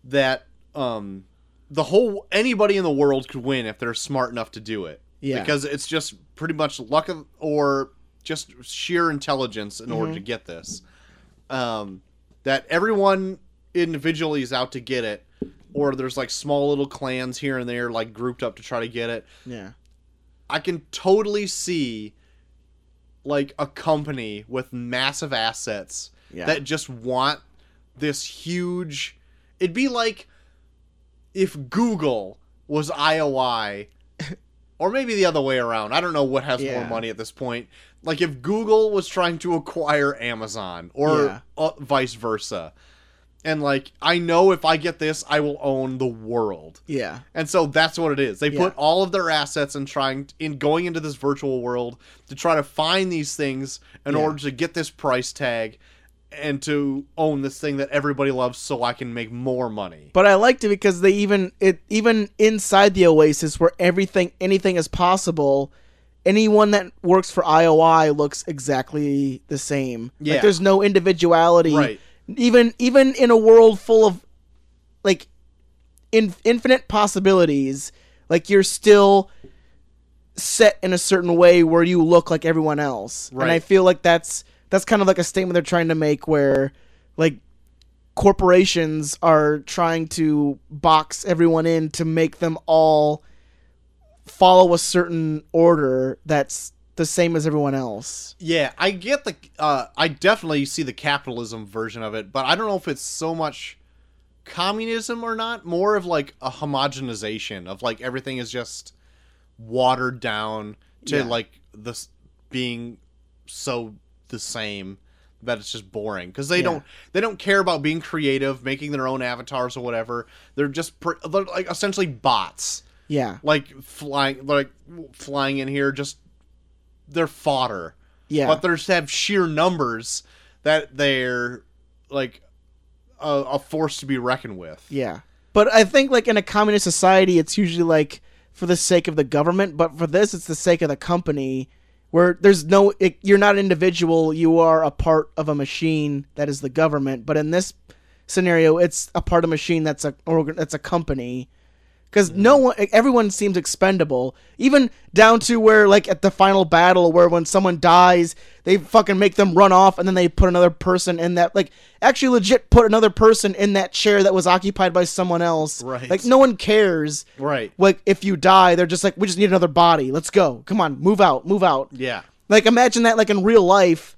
that um the whole anybody in the world could win if they're smart enough to do it. Yeah. Because it's just pretty much luck of, or just sheer intelligence in order Mhm. to get this. Um that everyone individually is out to get it or there's like small little clans here and there like grouped up to try to get it. Yeah. I can totally see like a company with massive assets Yeah. that just want this huge it'd be like if Google was IOI or maybe the other way around. I don't know what has more money at this point. Like if Google was trying to acquire Amazon or Yeah. uh, vice versa. And like I know if I get this, I will own the world. yeah. And so that's what it is. They Yeah. put all of their assets in trying in going into this virtual world to try to find these things in Yeah. order to get this price tag and to own this thing that everybody loves so I can make more money. But I liked it because they even it even inside the Oasis where everything anything is possible, anyone that works for IOI looks exactly the same. Yeah. Like there's no individuality. Right. Even even in a world full of like in, infinite possibilities, like you're still set in a certain way where you look like everyone else. Right. And I feel like that's that's kind of like a statement they're trying to make where like corporations are trying to box everyone in to make them all follow a certain order that's the same as everyone else. Yeah, I get the uh I definitely see the capitalism version of it, but I don't know if it's so much communism or not, more of like a homogenization of like everything is just watered down to Yeah. like this being so the same that it's just boring because they Yeah. don't they don't care about being creative, making their own avatars or whatever. They're just pr- they're like essentially bots, Yeah. like flying like flying in here. Just they're fodder, Yeah. but they just have sheer numbers that they're like a, a force to be reckoned with. Yeah. But I think like in a communist society it's usually like for the sake of the government, but for this it's the sake of the company where there's no it, you're not an individual, you are a part of a machine that is the government, but in this scenario it's a part of a machine that's a that's a company because no one everyone seems expendable even down to where like at the final battle where when someone dies they fucking make them run off and then they put another person in that like actually legit put another person in that chair that was occupied by someone else Right. like no one cares Right. like if you die they're just like we just need another body let's go come on move out move out Yeah. like imagine that like in real life.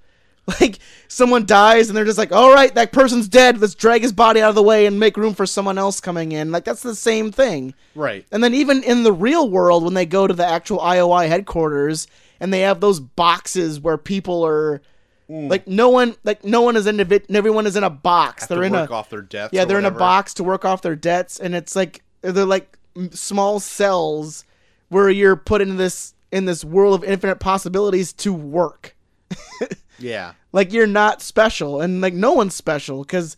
Like someone dies and they're just like, "All right, that person's dead. Let's drag his body out of the way and make room for someone else coming in." Like that's the same thing. Right. And then even in the real world when they go to the actual IOI headquarters and they have those boxes where people are mm. like no one like no one is individ everyone is in a box. Have they're to in work a off their deaths. yeah, they're in a box to work off their debts, and it's like they're like small cells where you're put in this in this world of infinite possibilities to work. Yeah. Like you're not special, and like no one's special because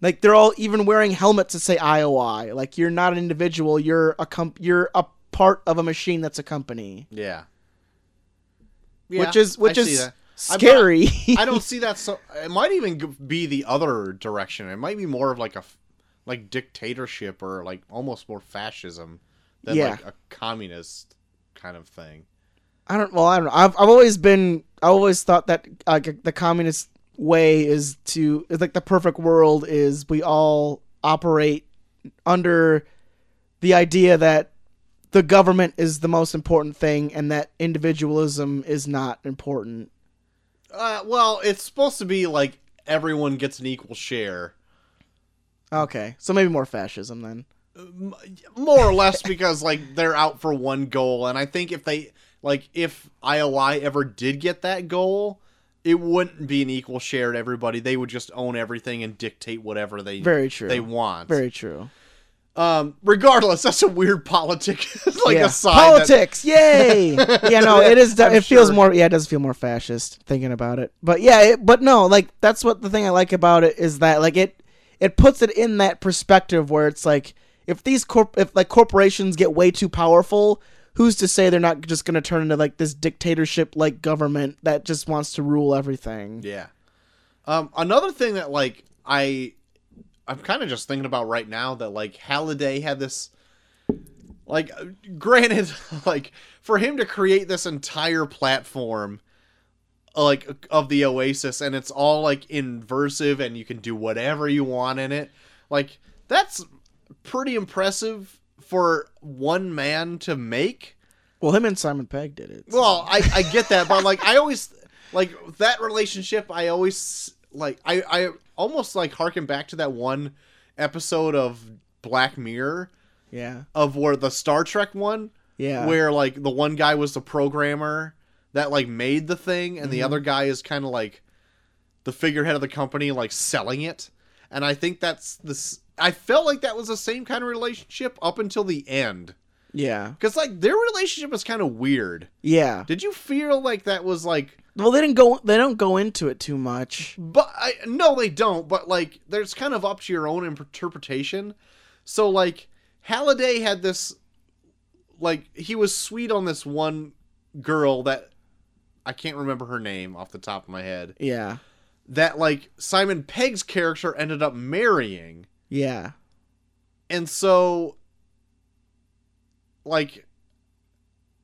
like they're all even wearing helmets that say IOI. Like you're not an individual. You're a comp- You're a part of a machine that's a company, Yeah. which is which I is that. I'm not- scary. I don't see that so. It might even be the other direction. It might be more of like a like dictatorship or like almost more fascism than Yeah. like a communist kind of thing. I don't. Well, I don't know. I've I've always been. I always thought that like the communist way is to is like the perfect world is we all operate under the idea that the government is the most important thing and that individualism is not important. Uh, well, it's supposed to be like everyone gets an equal share, Okay, so maybe more fascism then. more or less, because like they're out for one goal, and I think if they like if IOI ever did get that goal. It wouldn't be an equal share to everybody. They would just own everything and dictate whatever they Very true. they want. Very true. Um, regardless, that's a weird politic, like yeah. aside. that- Politics, yay! yeah, no, it is. It feels sure. more. Yeah, it does feel more fascist thinking about it. But yeah, it, but no, like that's what the thing I like about it is that like it it puts it in that perspective where it's like if these corp if like corporations get way too powerful, who's to say they're not just gonna turn into like this dictatorship like government that just wants to rule everything? yeah. Um, another thing that like I, I'm kind of just thinking about right now that like Halliday had this, like, granted, like for him to create this entire platform, like of the Oasis, and it's all like inversive, and you can do whatever you want in it. Like that's pretty impressive for one man to make. Well, him and Simon Pegg did it. so- Well, I, I get that, but like I always like that relationship. I always like I I almost like harken back to that one episode of Black Mirror yeah, of where the Star Trek one yeah, where like the one guy was the programmer that like made the thing, and the Mhm. other guy is kind of like the figurehead of the company, like selling it. And I think that's this. I felt like that was the same kind of relationship up until the end. yeah, Because like their relationship was kind of weird. yeah. Did you feel like that was like? Well, they didn't go. They don't go into it too much. But I no, they don't. But like, there's kind of up to your own interpretation. So like, Halliday had this, like, he was sweet on this one girl that I can't remember her name off the top of my head. Yeah, That like Simon Pegg's character ended up marrying, yeah, and so, like,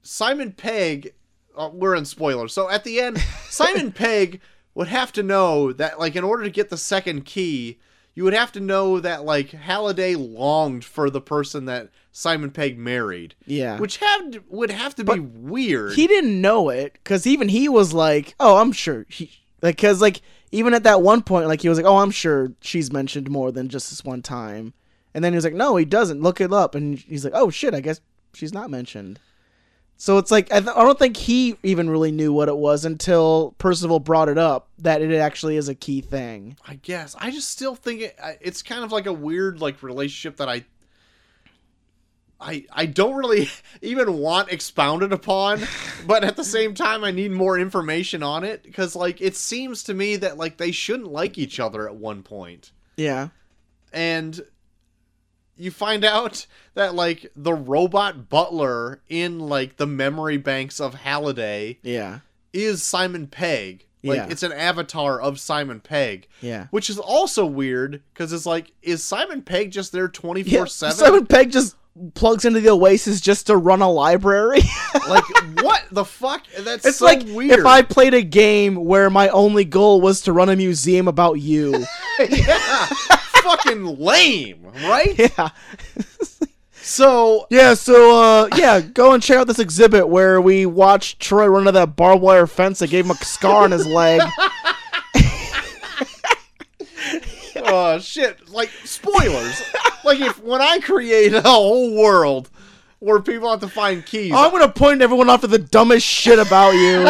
Simon Pegg. Uh, we're in spoilers. So at the end, Simon Pegg would have to know that, like, in order to get the second key, you would have to know that, like, Halliday longed for the person that Simon Pegg married, yeah. which had would have to be weird. he didn't know it because even he was like, "Oh, I'm sure." He like because like even at that one point, like he was like, "Oh, I'm sure she's mentioned more than just this one time," and then he was like, "No, he doesn't. Look it up." And he's like, "Oh shit, I guess she's not mentioned." So it's like I, th- I don't think he even really knew what it was until Percival brought it up that it actually is a key thing. I guess I just still think it, it's kind of like a weird like relationship that I I I don't really even want expounded upon, but at the same time I need more information on it because like it seems to me that like they shouldn't like each other at one point. Yeah. And you find out that like the robot butler in like the memory banks of Halliday Yeah. is Simon Pegg. Like Yeah. it's an avatar of Simon Pegg. Yeah. Which is also weird because it's like, is Simon Pegg just there 24 Yeah. 7? Simon Pegg just plugs into the Oasis just to run a library. Like, what the fuck? That's it's so like weird. if I played a game where my only goal was to run a museum about you. yeah, fucking lame, right? yeah. So, Yeah, so uh yeah, go and check out this exhibit where we watched Troy run into that barbed wire fence that gave him a scar on his leg. oh shit, like, spoilers. Like, if when I create a whole world where people have to find keys, I'm gonna point everyone off to the dumbest shit about you.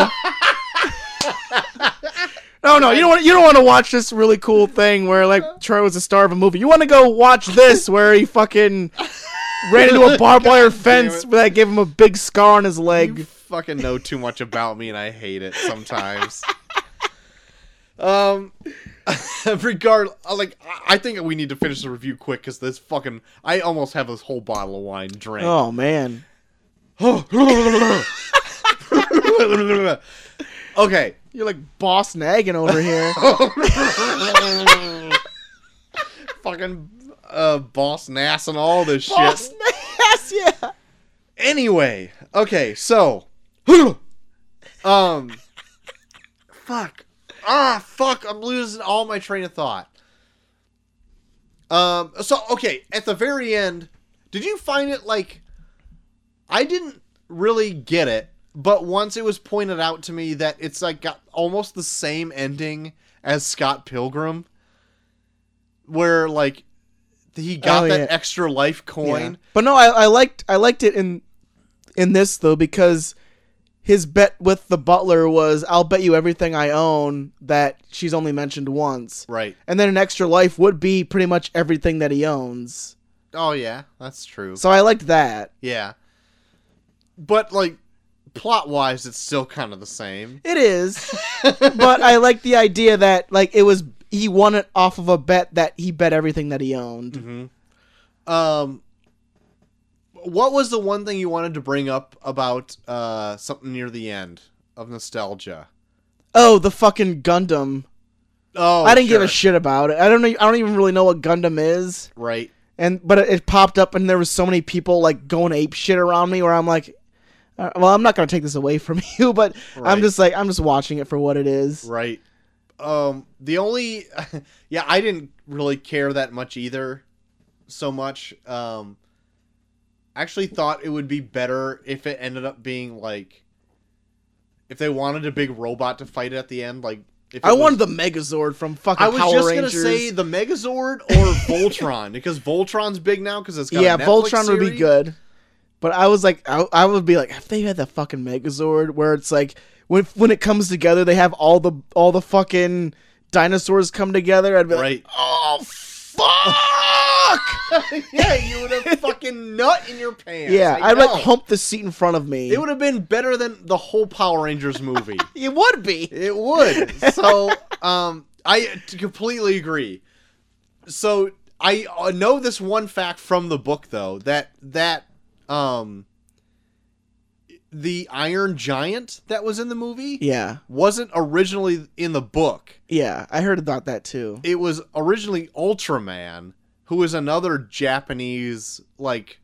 no, no, you don't want you don't want to watch this really cool thing where like Troy was the star of a movie. You want to go watch this where he fucking ran into a barbed wire fence that gave him a big scar on his leg. you fucking know too much about me and I hate it sometimes. um regard like I- think we need to finish the review quick cuz this fucking I almost have this whole bottle of wine drank. Oh man. okay. You're like boss nagging over here. fucking uh boss nass and all this shit. boss nass, yeah. Anyway, okay, so um fuck. Ah, fuck, I'm losing all my train of thought. Um so okay, at the very end, did you find it like I didn't really get it, but once it was pointed out to me that it's like got almost the same ending as Scott Pilgrim where like he got Oh, that yeah. extra life Yeah. coin. But no, I, I liked I liked it in in this though because his bet with the butler was I'll bet you everything I own that she's only mentioned once. Right. And then an extra life would be pretty much everything that he owns. Oh yeah, that's true. So I liked that. Yeah. But like plot wise it's still kind of the same. It is. but I like the idea that like it was he won it off of a bet that he bet everything that he owned. Mm-hmm. Um what was the one thing you wanted to bring up about uh something near the end of nostalgia? Oh, the fucking Gundam. Oh, I didn't give a shit about it. I don't know I don't even really know what Gundam is. right. and but it, it popped up and there was so many people like going ape shit around me where i'm like uh, well i'm not gonna take this away from you but Right. i'm just like i'm just watching it for what it is Right. Um the only yeah, I didn't really care that much either so much. Um actually thought it would be better if it ended up being like if they wanted a big robot to fight it at the end like if i was- wanted the megazord from fucking I was power just rangers. gonna say the Megazord or Voltron because Voltron's big now because it's got yeah voltron would be good. But i was like I, I would be like if they had the fucking megazord where it's like when when it comes together they have all the all the fucking dinosaurs come together? I'd be Right. like oh fuck yeah, you would have fucking nut in your pants. yeah I i'd like hump the seat in front of me It would have been better than the whole Power Rangers movie. it would be It would. So, um, I completely agree. So I uh, know this one fact from the book though that that um the Iron Giant that was in the movie yeah wasn't originally in the book. Yeah, I heard about that too. It was originally Ultraman, who is another Japanese like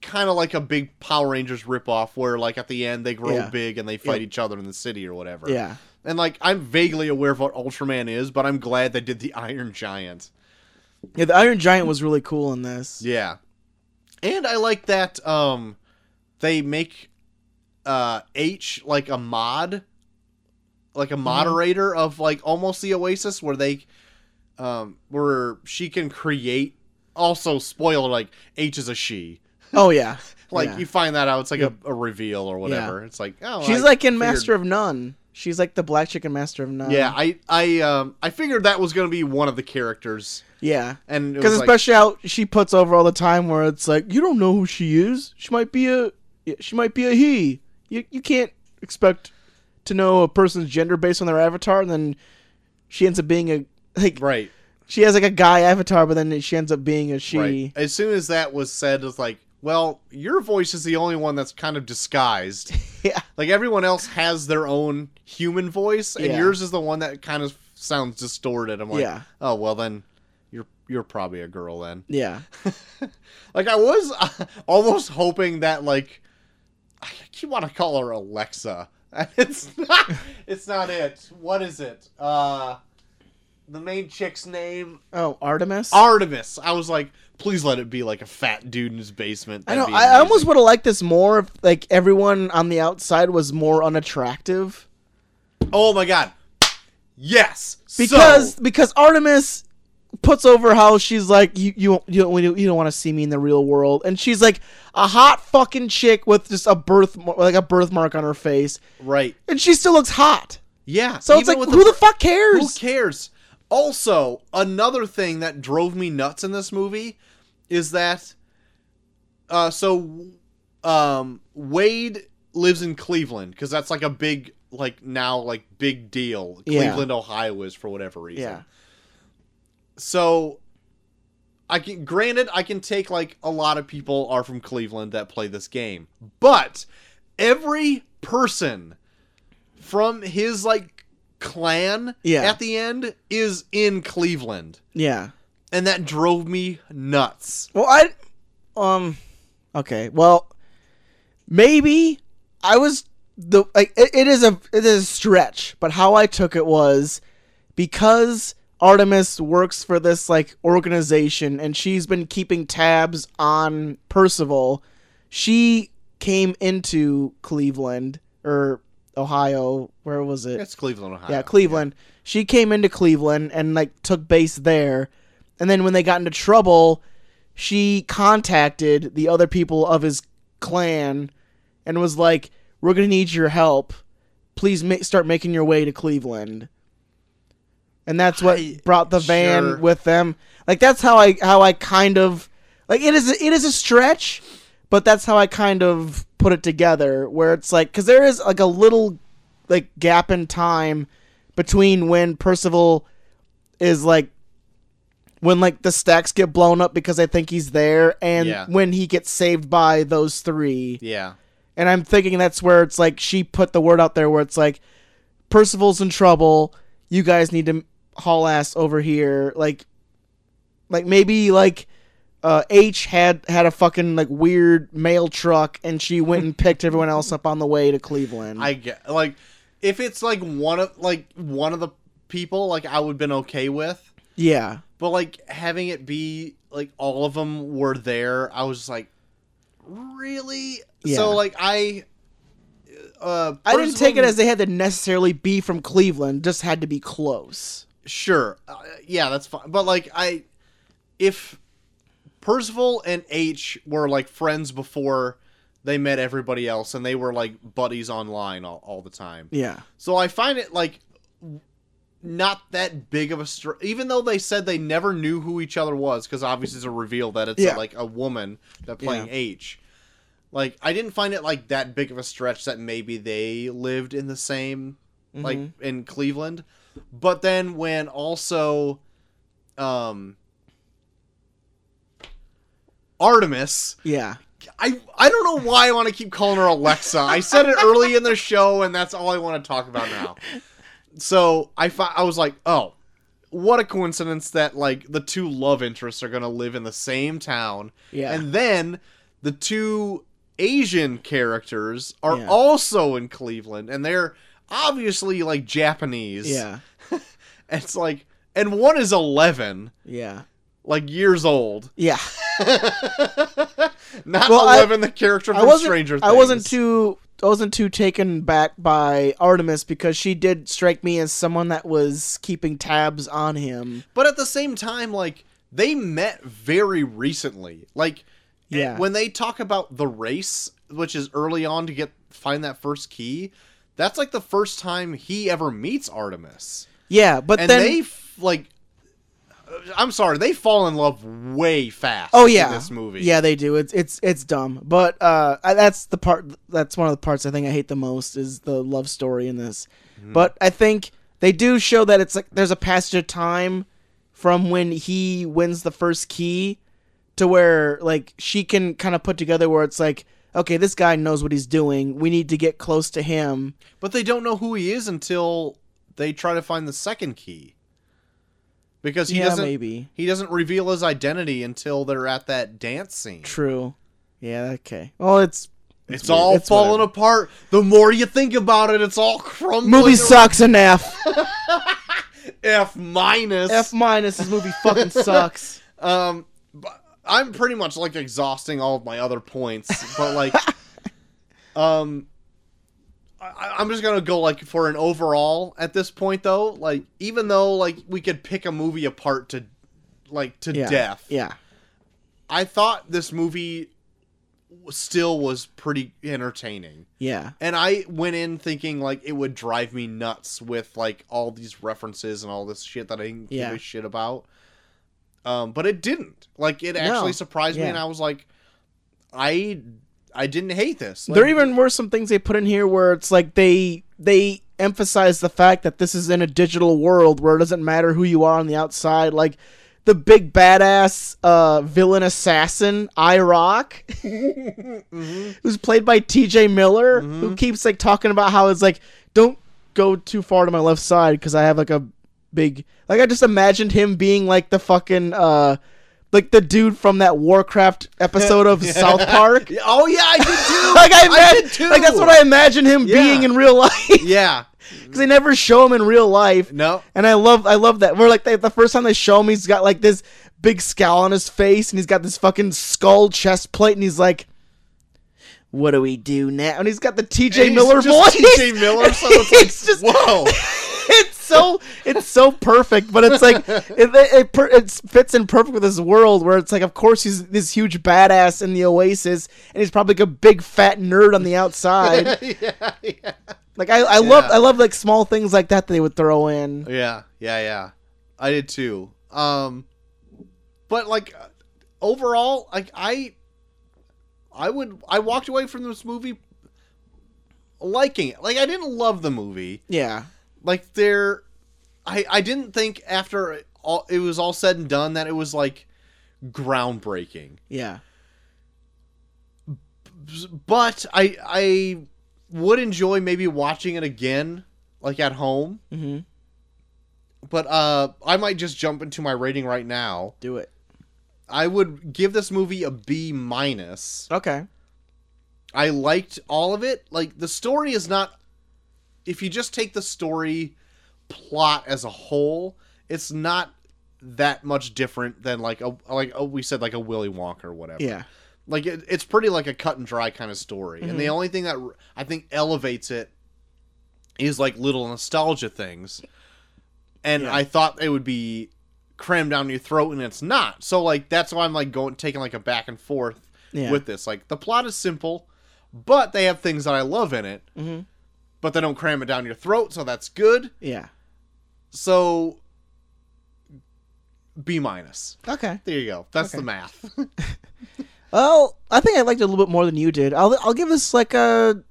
kind of like a big Power Rangers ripoff where like at the end they grow Yeah. big and they fight Yep. each other in the city or whatever. Yeah. And like I'm vaguely aware of what Ultraman is, but I'm glad they did the Iron Giant. Yeah, the Iron Giant was really cool in this. Yeah. And I like that um they make uh H like a mod like a moderator of like almost the Oasis where they um where she can create also spoiler like H is a she. Oh yeah. Like Yeah. you find that out, it's like a, a reveal or whatever. It's like oh, She's I like in figured- Master of None. She's like the black chicken Master of None. Yeah, I I um I figured that was gonna be one of the characters, Yeah. and Because was like, especially how she puts over all the time, where it's like you don't know who she is. She might be a, she might be a he. You you can't expect to know a person's gender based on their avatar, and then she ends up being a like right, she has like a guy avatar, but then she ends up being a she. right. As soon as that was said, it's like, well, your voice is the only one that's kind of disguised. Yeah. Like everyone else has their own human voice, and Yeah. yours is the one that kind of sounds distorted. I'm like, Yeah. oh well, then you're you're probably a girl then. Yeah. Like I was uh, almost hoping that like I keep want to call her Alexa. And It's not. It's not it. What is it? Uh, the main chick's name Oh, Artemis. Artemis. I was like, please let it be like a fat dude in his basement. I That'd know. I, I almost would have liked this more if like everyone on the outside was more unattractive. Oh my god. Yes. because So- because Artemis puts over how she's like you you you don't you don't want to see me in the real world, and she's like a hot fucking chick with just a birth like a birthmark on her face, right. and she still looks hot. Yeah. So it's like who the, fuck cares Who cares? Also, another thing that drove me nuts in this movie is that uh so um Wade lives in Cleveland because that's like a big like now like big deal. Yeah. Cleveland, Ohio is for whatever reason. Yeah, So I can granted I can take like a lot of people are from Cleveland that play this game. But every person from his like clan Yeah. at the end is in Cleveland. yeah. And that drove me nuts. Well, I um okay. Well, maybe I was the like it, it is a it is a stretch, but how I took it was because Artemis works for this like organization and she's been keeping tabs on Parzival. She came into Cleveland or Ohio, where was it? It's Cleveland, Ohio. yeah, Cleveland. She came into Cleveland and like took base there. And then when they got into trouble, she contacted the other people of his clan and was like, "We're going to need your help. Please ma- start making your way to Cleveland." And that's what I- brought the van sure. with them. Like that's how I how I kind of like it is a, it is a stretch, but that's how I kind of put it together where it's like cuz there is like a little like gap in time between when Parzival is like when like the stacks get blown up because I think he's there and Yeah. when he gets saved by those three. Yeah. And I'm thinking that's where it's like she put the word out there where it's like Parzival's in trouble. You guys need to haul ass over here. Like like maybe like uh, H had had a fucking like weird mail truck and she went and picked everyone else up on the way to Cleveland. I get like if it's like one of like one of the people like I would have been okay with. yeah. But like having it be like all of them were there, I was like, really? Yeah. So like I, uh, I didn't take it as they had to necessarily be from Cleveland, just had to be close. sure, uh, yeah, that's fine. But like I, if Parzival and H were like friends before they met everybody else, and they were like buddies online all, all the time, Yeah. So I find it like not that big of a str- even though they said they never knew who each other was because obviously it's a reveal that it's Yeah. like a woman that playing Yeah. H. Like I didn't find it like that big of a stretch that maybe they lived in the same like Mhm. in Cleveland. But then when also um Artemis Yeah. I I don't know why I want to keep calling her Alexa. I said it early in the show, and that's all I want to talk about now. So I fi- I was like, oh, what a coincidence that like the two love interests are gonna live in the same town, Yeah. and then the two Asian characters are Yeah. also in Cleveland, and they're obviously like Japanese. yeah. it's like, and one is eleven, Yeah. Like years old. Yeah. Not Well, I- the character I wasn't Stranger Things. I wasn't too I wasn't too taken back by Artemis because she did strike me as someone that was keeping tabs on him. But at the same time, like they met very recently. Like eh, Yeah. when they talk about the race, which is early on to get find that first key, that's like the first time he ever meets Artemis, Yeah, but and then they f- like. I'm sorry, they fall in love way fast. Oh yeah, in this movie. Yeah, they do. It's it's it's dumb, but uh, that's the part. That's one of the parts I think I hate the most is the love story in this. Mm-hmm. But I think they do show that it's like there's a passage of time from when he wins the first key to where like she can kind of put together where it's like okay this guy knows what he's doing we need to get close to him But they don't know who he is until they try to find the second key. Because he yeah doesn't maybe he doesn't reveal his identity until they're at that dance scene. true yeah okay well it's It's, weird. all It's falling whatever. apart. The more you think about it, it's all crumbling. movie around- sucks an f F minus. f minus this movie fucking sucks Um, but I'm pretty much like exhausting all of my other points, but like, um, I, I'm just gonna go like for an overall at this point though. Like, even though like we could pick a movie apart to, like to yeah death, yeah I thought this movie still was pretty entertaining. yeah And I went in thinking like it would drive me nuts with like all these references and all this shit that I didn't Yeah. give a shit about. Um, but it didn't. Like it actually No. surprised me, and I was like, I I didn't hate this. Like, there even were some things they put in here where it's like they they emphasize the fact that this is in a digital world where it doesn't matter who you are on the outside like the big badass uh, villain assassin irock Mhm. who's played by tj miller Mm-hmm. who keeps like talking about how it's like don't go too far to my left side because i have like a big like i just imagined him being like the fucking uh like the dude from that warcraft episode of south park Oh yeah, I did too. like I, I imagine, did too. like that's what I imagine him Yeah. being in real life Yeah. because they never show him in real life. No. And I love, I love that. We're like they, the first time they show him, he's got like this big scowl on his face, and he's got this fucking skull chest plate, and he's like, "What do we do now?" And he's got the T.J. Miller voice. T.J. Miller, so it's like, just- whoa. It's so it's so perfect, but it's like it, it, it, fits in perfect with this world where it's like, of course, he's this huge badass in the Oasis, and he's probably like a big fat nerd on the outside. yeah, yeah. like I, I love, I love like small things like that that they would throw in. Yeah, yeah, yeah. I did too. Um, but like overall, like I, I would, I walked away from this movie liking it. Like I didn't love the movie. Yeah, Like there, I, I didn't think after all it was all said and done that it was like groundbreaking. yeah, But I, I would enjoy maybe watching it again, like at home. hmm But uh, I might just jump into my rating right now. do it. I would give this movie a B minus. Okay. I liked all of it. Like the story is not if you just take the story plot as a whole, it's not that much different than like a like oh, we said like a Willy Wonka or whatever. Yeah, Like it, it's pretty like a cut and dry kind of story. And the only thing that I think elevates it is like little nostalgia things. And Yeah. I thought it would be crammed down your throat and it's not. So like that's why I'm like going taking like a back and forth yeah. with this. Like the plot is simple, but they have things that I love in it. hmm But they don't cram it down your throat, so that's good. Yeah. So B minus. Okay. There you go. That's Okay. the math. Well, I think I liked it a little bit more than you did. I'll I'll give this like a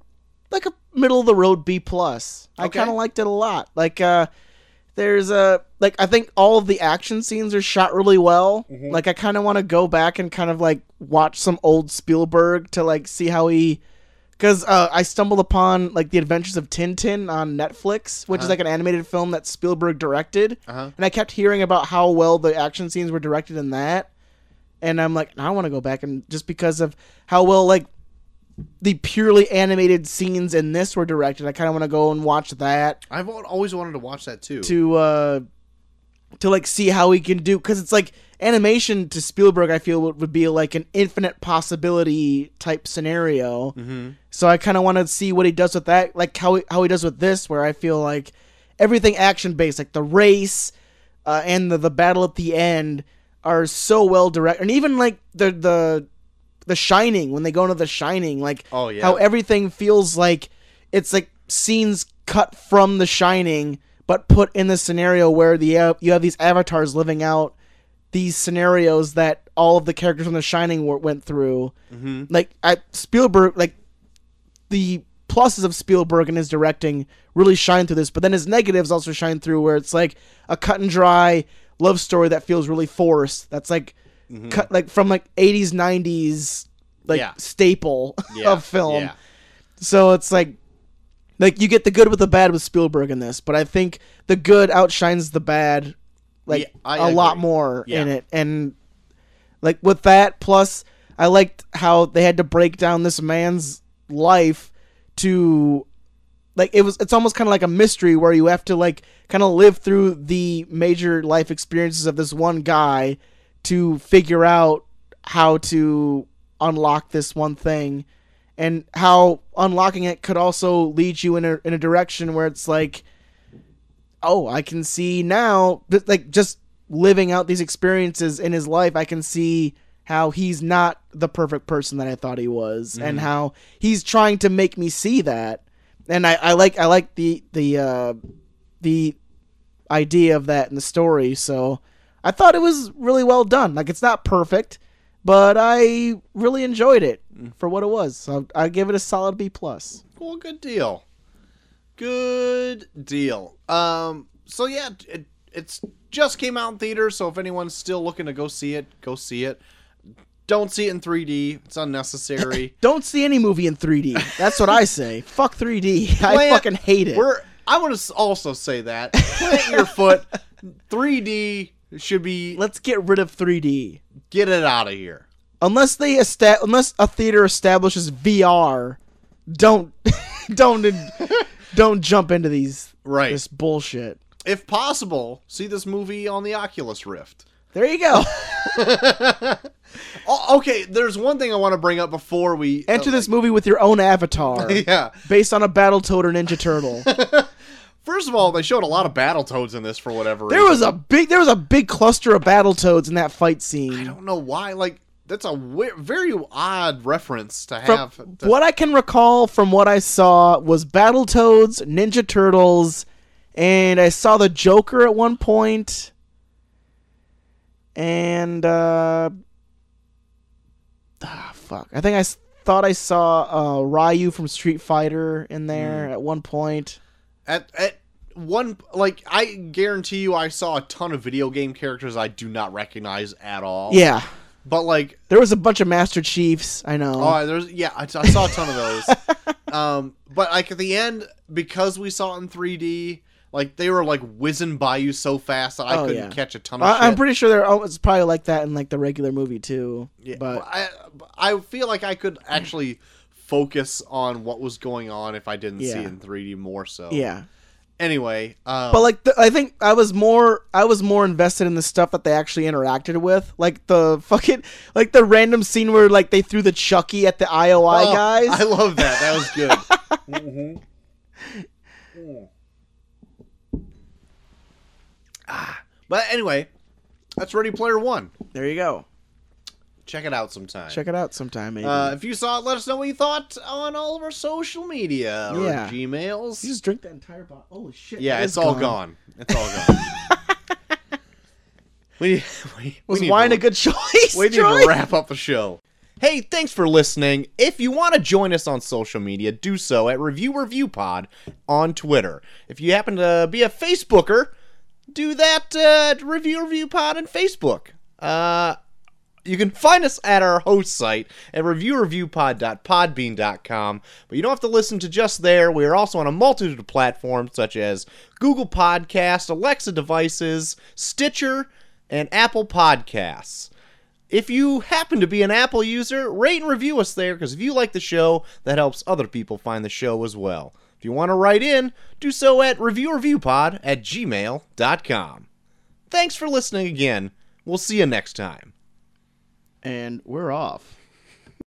like a middle of the road B plus. I Okay. kind of liked it a lot. Like uh there's a like I think all of the action scenes are shot really well. Mm-hmm. Like I kind of want to go back and kind of like watch some old Spielberg to like see how he cuz uh I stumbled upon like The Adventures of Tintin on Netflix, which is Uh-huh. like an animated film that Spielberg directed. uh-huh. And I kept hearing about how well the action scenes were directed in that. And I'm like, I want to go back and just because of how well like the purely animated scenes in this were directed, I kind of want to go and watch that I've always wanted to watch that too. to uh to like see how he can do cuz it's like animation to Spielberg I feel would, would be like an infinite possibility type scenario. Mm-hmm. So I kind of want to see what he does with that, like how he, how he does with this, where I feel like everything action based, like the race uh, and the the battle at the end, are so well directed, and even like the the The Shining when they go into The Shining, like Oh, yeah. how everything feels like it's like scenes cut from The Shining, but put in the scenario where the uh, you have these avatars living out these scenarios that all of the characters from The Shining were, went through. Mm-hmm. Like I, Spielberg, like the pluses of Spielberg and his directing really shine through this, but then his negatives also shine through where it's like a cut and dry love story that feels really forced. That's like cut like from like 80s 90s like Yeah. staple Yeah. of film. Yeah. So it's like like you get the good with the bad with Spielberg in this, but I think the good outshines the bad like Yeah, I a lot more Yeah. in it. And like with that plus I liked how they had to break down this man's life to like it was it's almost kind of like a mystery where you have to like kind of live through the major life experiences of this one guy to figure out how to unlock this one thing and how unlocking it could also lead you in a in a direction where it's like oh I can see now like just living out these experiences in his life I can see how he's not the perfect person that I thought he was and how he's trying to make me see that and I, I like I like the the uh, the idea of that in the story. So I thought it was really well done. Like it's not perfect, but I really enjoyed it for what it was. So I give it a solid B plus. Well, good deal. Good deal. Um. So yeah, it it's just came out in theaters. So if anyone's still looking to go see it, go see it. Don't see it in 3D. It's unnecessary. Don't see any movie in 3D. That's what I say. Fuck 3D. I Plant- fucking hate it. We're. I want to also say that plant your foot. 3D should be. Let's get rid of 3D. Get it out of here. Unless they esta- unless a theater establishes VR, don't don't don't jump into these Right. this bullshit. If possible, see this movie on the Oculus Rift. There you go. Oh, okay, there's one thing I want to bring up before we Enter uh, this movie with your own avatar, Yeah. based on a battle Battletoad or Ninja Turtle. First of all, they showed a lot of Battletoads in this for whatever there reason. was a big there was a big cluster of Battletoads in that fight scene. I don't know why. Like that's a we- very odd reference to From have. to- what I can recall from what I saw was Battletoads, Ninja Turtles, and I saw the Joker at one point. And uh ah, fuck. I think I s- thought I saw uh Ryu from Street Fighter in there at one point. at at one like I guarantee you, I saw a ton of video game characters I do not recognize at all. Yeah. But like There was a bunch of Master Chiefs, I know. Oh, there's yeah, I, I saw a ton of those. um, but like at the end, because we saw it in 3D, like they were like whizzing by you so fast that I Oh, couldn't yeah. catch a ton of I, shit. I'm pretty sure there. It's probably like that in like the regular movie too. Yeah, but I I feel like I could actually focus on what was going on if I didn't see it in 3D more so. yeah. Anyway, um, But like, the, I think I was more, I was more invested in the stuff that they actually interacted with, like the fucking, like the random scene where like they threw the Chucky at the IOI oh, guys. I love that. That was good. Mhm. Mm. Ah, but anyway, that's Ready Player One. there you go. Check it out sometime. Check it out sometime, maybe. Uh, if you saw it, let us know what you thought on all of our social media or Yeah. Gmails. you just drink that entire bottle. Holy shit! yeah, that it's is all gone. It's all gone. we, we, Was need wine to, a good choice? We need Troy? to wrap up the show. Hey, thanks for listening. If you want to join us on social media, do so at Review Review Pod on Twitter. If you happen to be a Facebooker, do that uh, Review Review Pod on Facebook. Uh, you can find us at our host site at reviewreviewpod.podbean.com, but you don't have to listen to just there. We are also on a multitude of platforms such as Google Podcast, Alexa devices, Stitcher, and Apple Podcasts. If you happen to be an Apple user, rate and review us there because if you like the show, that helps other people find the show as well. If you want to write in, do so at reviewreviewpod at gmail.com. Thanks for listening again. We'll see you next time. And we're off.